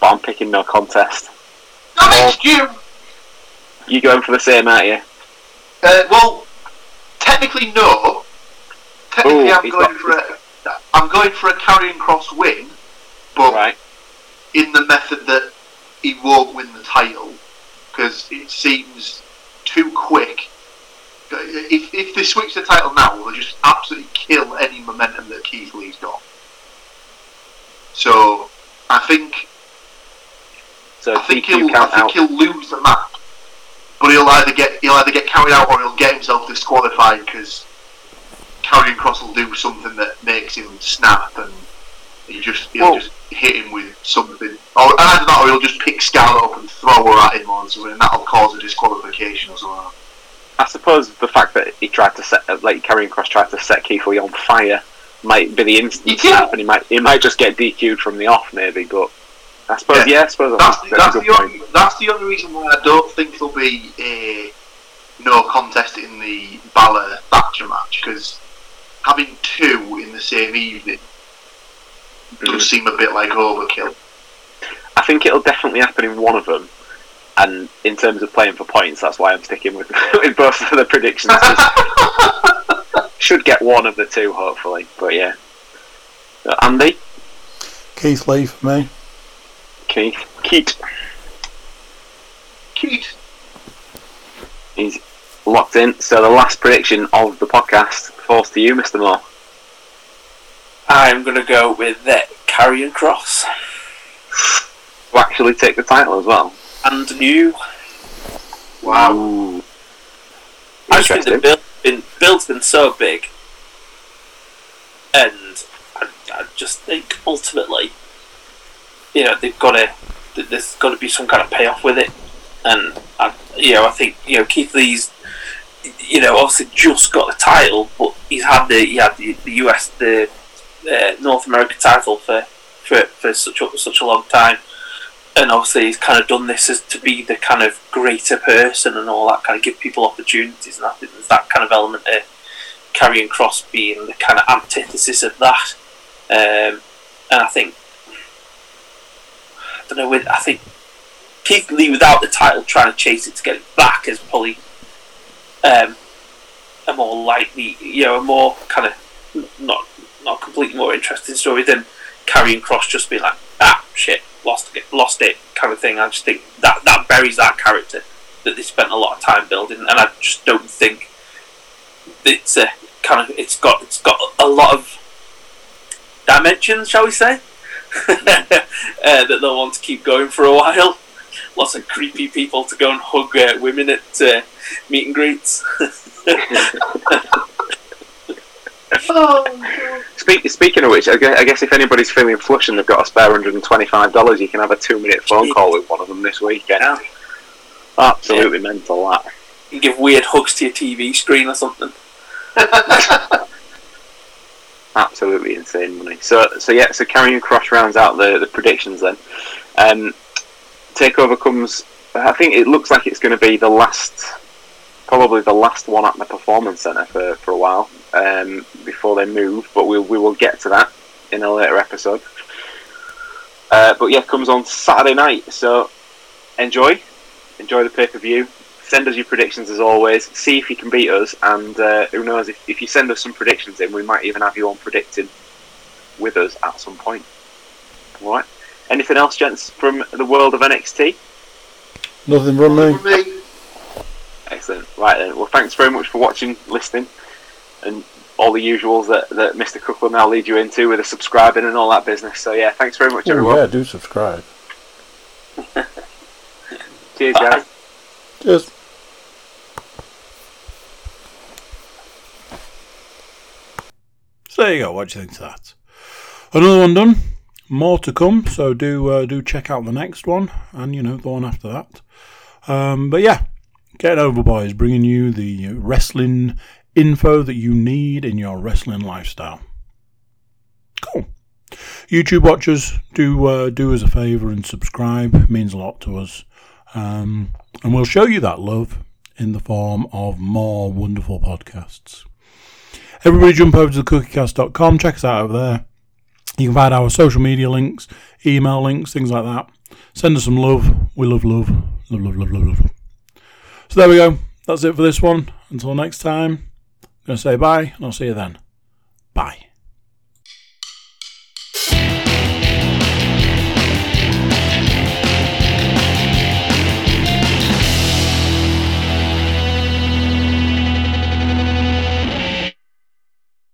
but I'm picking no contest. Next you. You going for the same, aren't you? Uh, well, technically no. Technically, Ooh, I'm going got- for a. I'm going for a Karrion Kross win, but Right. in the method that he won't win the title because it seems too quick. If, if they switch the title now, they'll just absolutely kill any momentum that Keith Lee's got. So I think So I think he'll I think out. he'll lose the match, but he'll either get he'll either get carried out or he'll get himself disqualified because Karrion Kross will do something that makes him snap and he just he'll Well- just hit him with something, or either that or he'll just pick Scarlett up and throw her at him or something, and that'll cause a disqualification or something. I suppose the fact that he tried to set, like Karrion Kross tried to set Keith Lee on fire might be the instant snap, and he might he might just get DQ'd from the off, maybe. But I suppose, yeah, Yeah. I suppose That's, the, that's that's, the only, that's the only reason why I don't think there'll be a no contest in the Balor Thatcher match because having two in the same evening Mm. does seem a bit like overkill. I think it'll definitely happen in one of them. And in terms of playing for points, that's why I'm sticking with, with both of the predictions. Should get one of the two, hopefully. But yeah. Uh, Andy, Keith Lee for me. Keith, Keith, Keith, he's locked in. So the last prediction of the podcast falls to you, Mr. Moore. I'm going to go with uh, Karrion Kross To actually take the title as well. And new. wow. Ooh. I just think the build been build's been so big, and I, I just think ultimately, you know, they've got to there's got to be some kind of payoff with it, and I, you know, I think you know Keith Lee's, you know, obviously just got the title, but he's had the he had the, the US the uh, North American title for for, for such a, such a long time. And obviously, he's kind of done this as to be the kind of greater person and all that, kind of give people opportunities. And I think there's that kind of element of Karrion Kross being the kind of antithesis of that. Um, and I think, I don't know, with I think Keith Lee without the title trying to chase it to get it back is probably um, a more likely, you know, a more kind of not not completely more interesting story than Karrion Kross just being like shit lost it lost it kind of thing. I just think that that buries that character that they spent a lot of time building, and I just don't think it's a kind of it's got it's got a lot of dimensions, shall we say, uh, that they'll want to keep going for a while. Lots of creepy people to go and hug uh, women at uh, meet and greets. Speak, speaking of which, I guess, I guess if anybody's feeling flush and they've got a spare $125, you can have a two minute phone call with one of them this weekend. Yeah. Absolutely mental, that. and give weird hugs to your TV screen or something. Absolutely insane money. So, so yeah, so Karrion Kross rounds out the, the predictions then. Um, Takeover comes, I think it looks like it's going to be the last, probably the last one at the Performance Centre for, for a while um, before they move, but we'll, we will get to that in a later episode. Uh, but yeah, comes on Saturday night, so enjoy, enjoy the pay per view. Send us your predictions as always. See if you can beat us, and uh, who knows if, if you send us some predictions in, we might even have you on predicting with us at some point. All right. Anything else, gents, from the world of NXT? Nothing from me. Me, Excellent. Right then. Well, thanks very much for watching, listening, and all the usuals that, that Mr. Cook will now lead you into with the subscribing and all that business. So yeah, thanks very much, Oh, everyone. yeah, do subscribe. Cheers, guys. Cheers. So there you go. What do you think of that? Another one done. More to come. So do uh, do check out the next one, and you know the one after that. Um, but yeah, get over, boys. Bringing you the wrestling info that you need in your wrestling lifestyle. Cool. YouTube watchers, do uh, do us a favour and subscribe. It means a lot to us. Um, and we'll show you that love in the form of more wonderful podcasts. Everybody jump over to thecookiecast.com, check us out over there. You can find our social media links, email links, things like that. Send us some love. We love love. Love, love, love, love, love. So there we go. That's it for this one. Until next time, I'm going to say bye, and I'll see you then. Bye.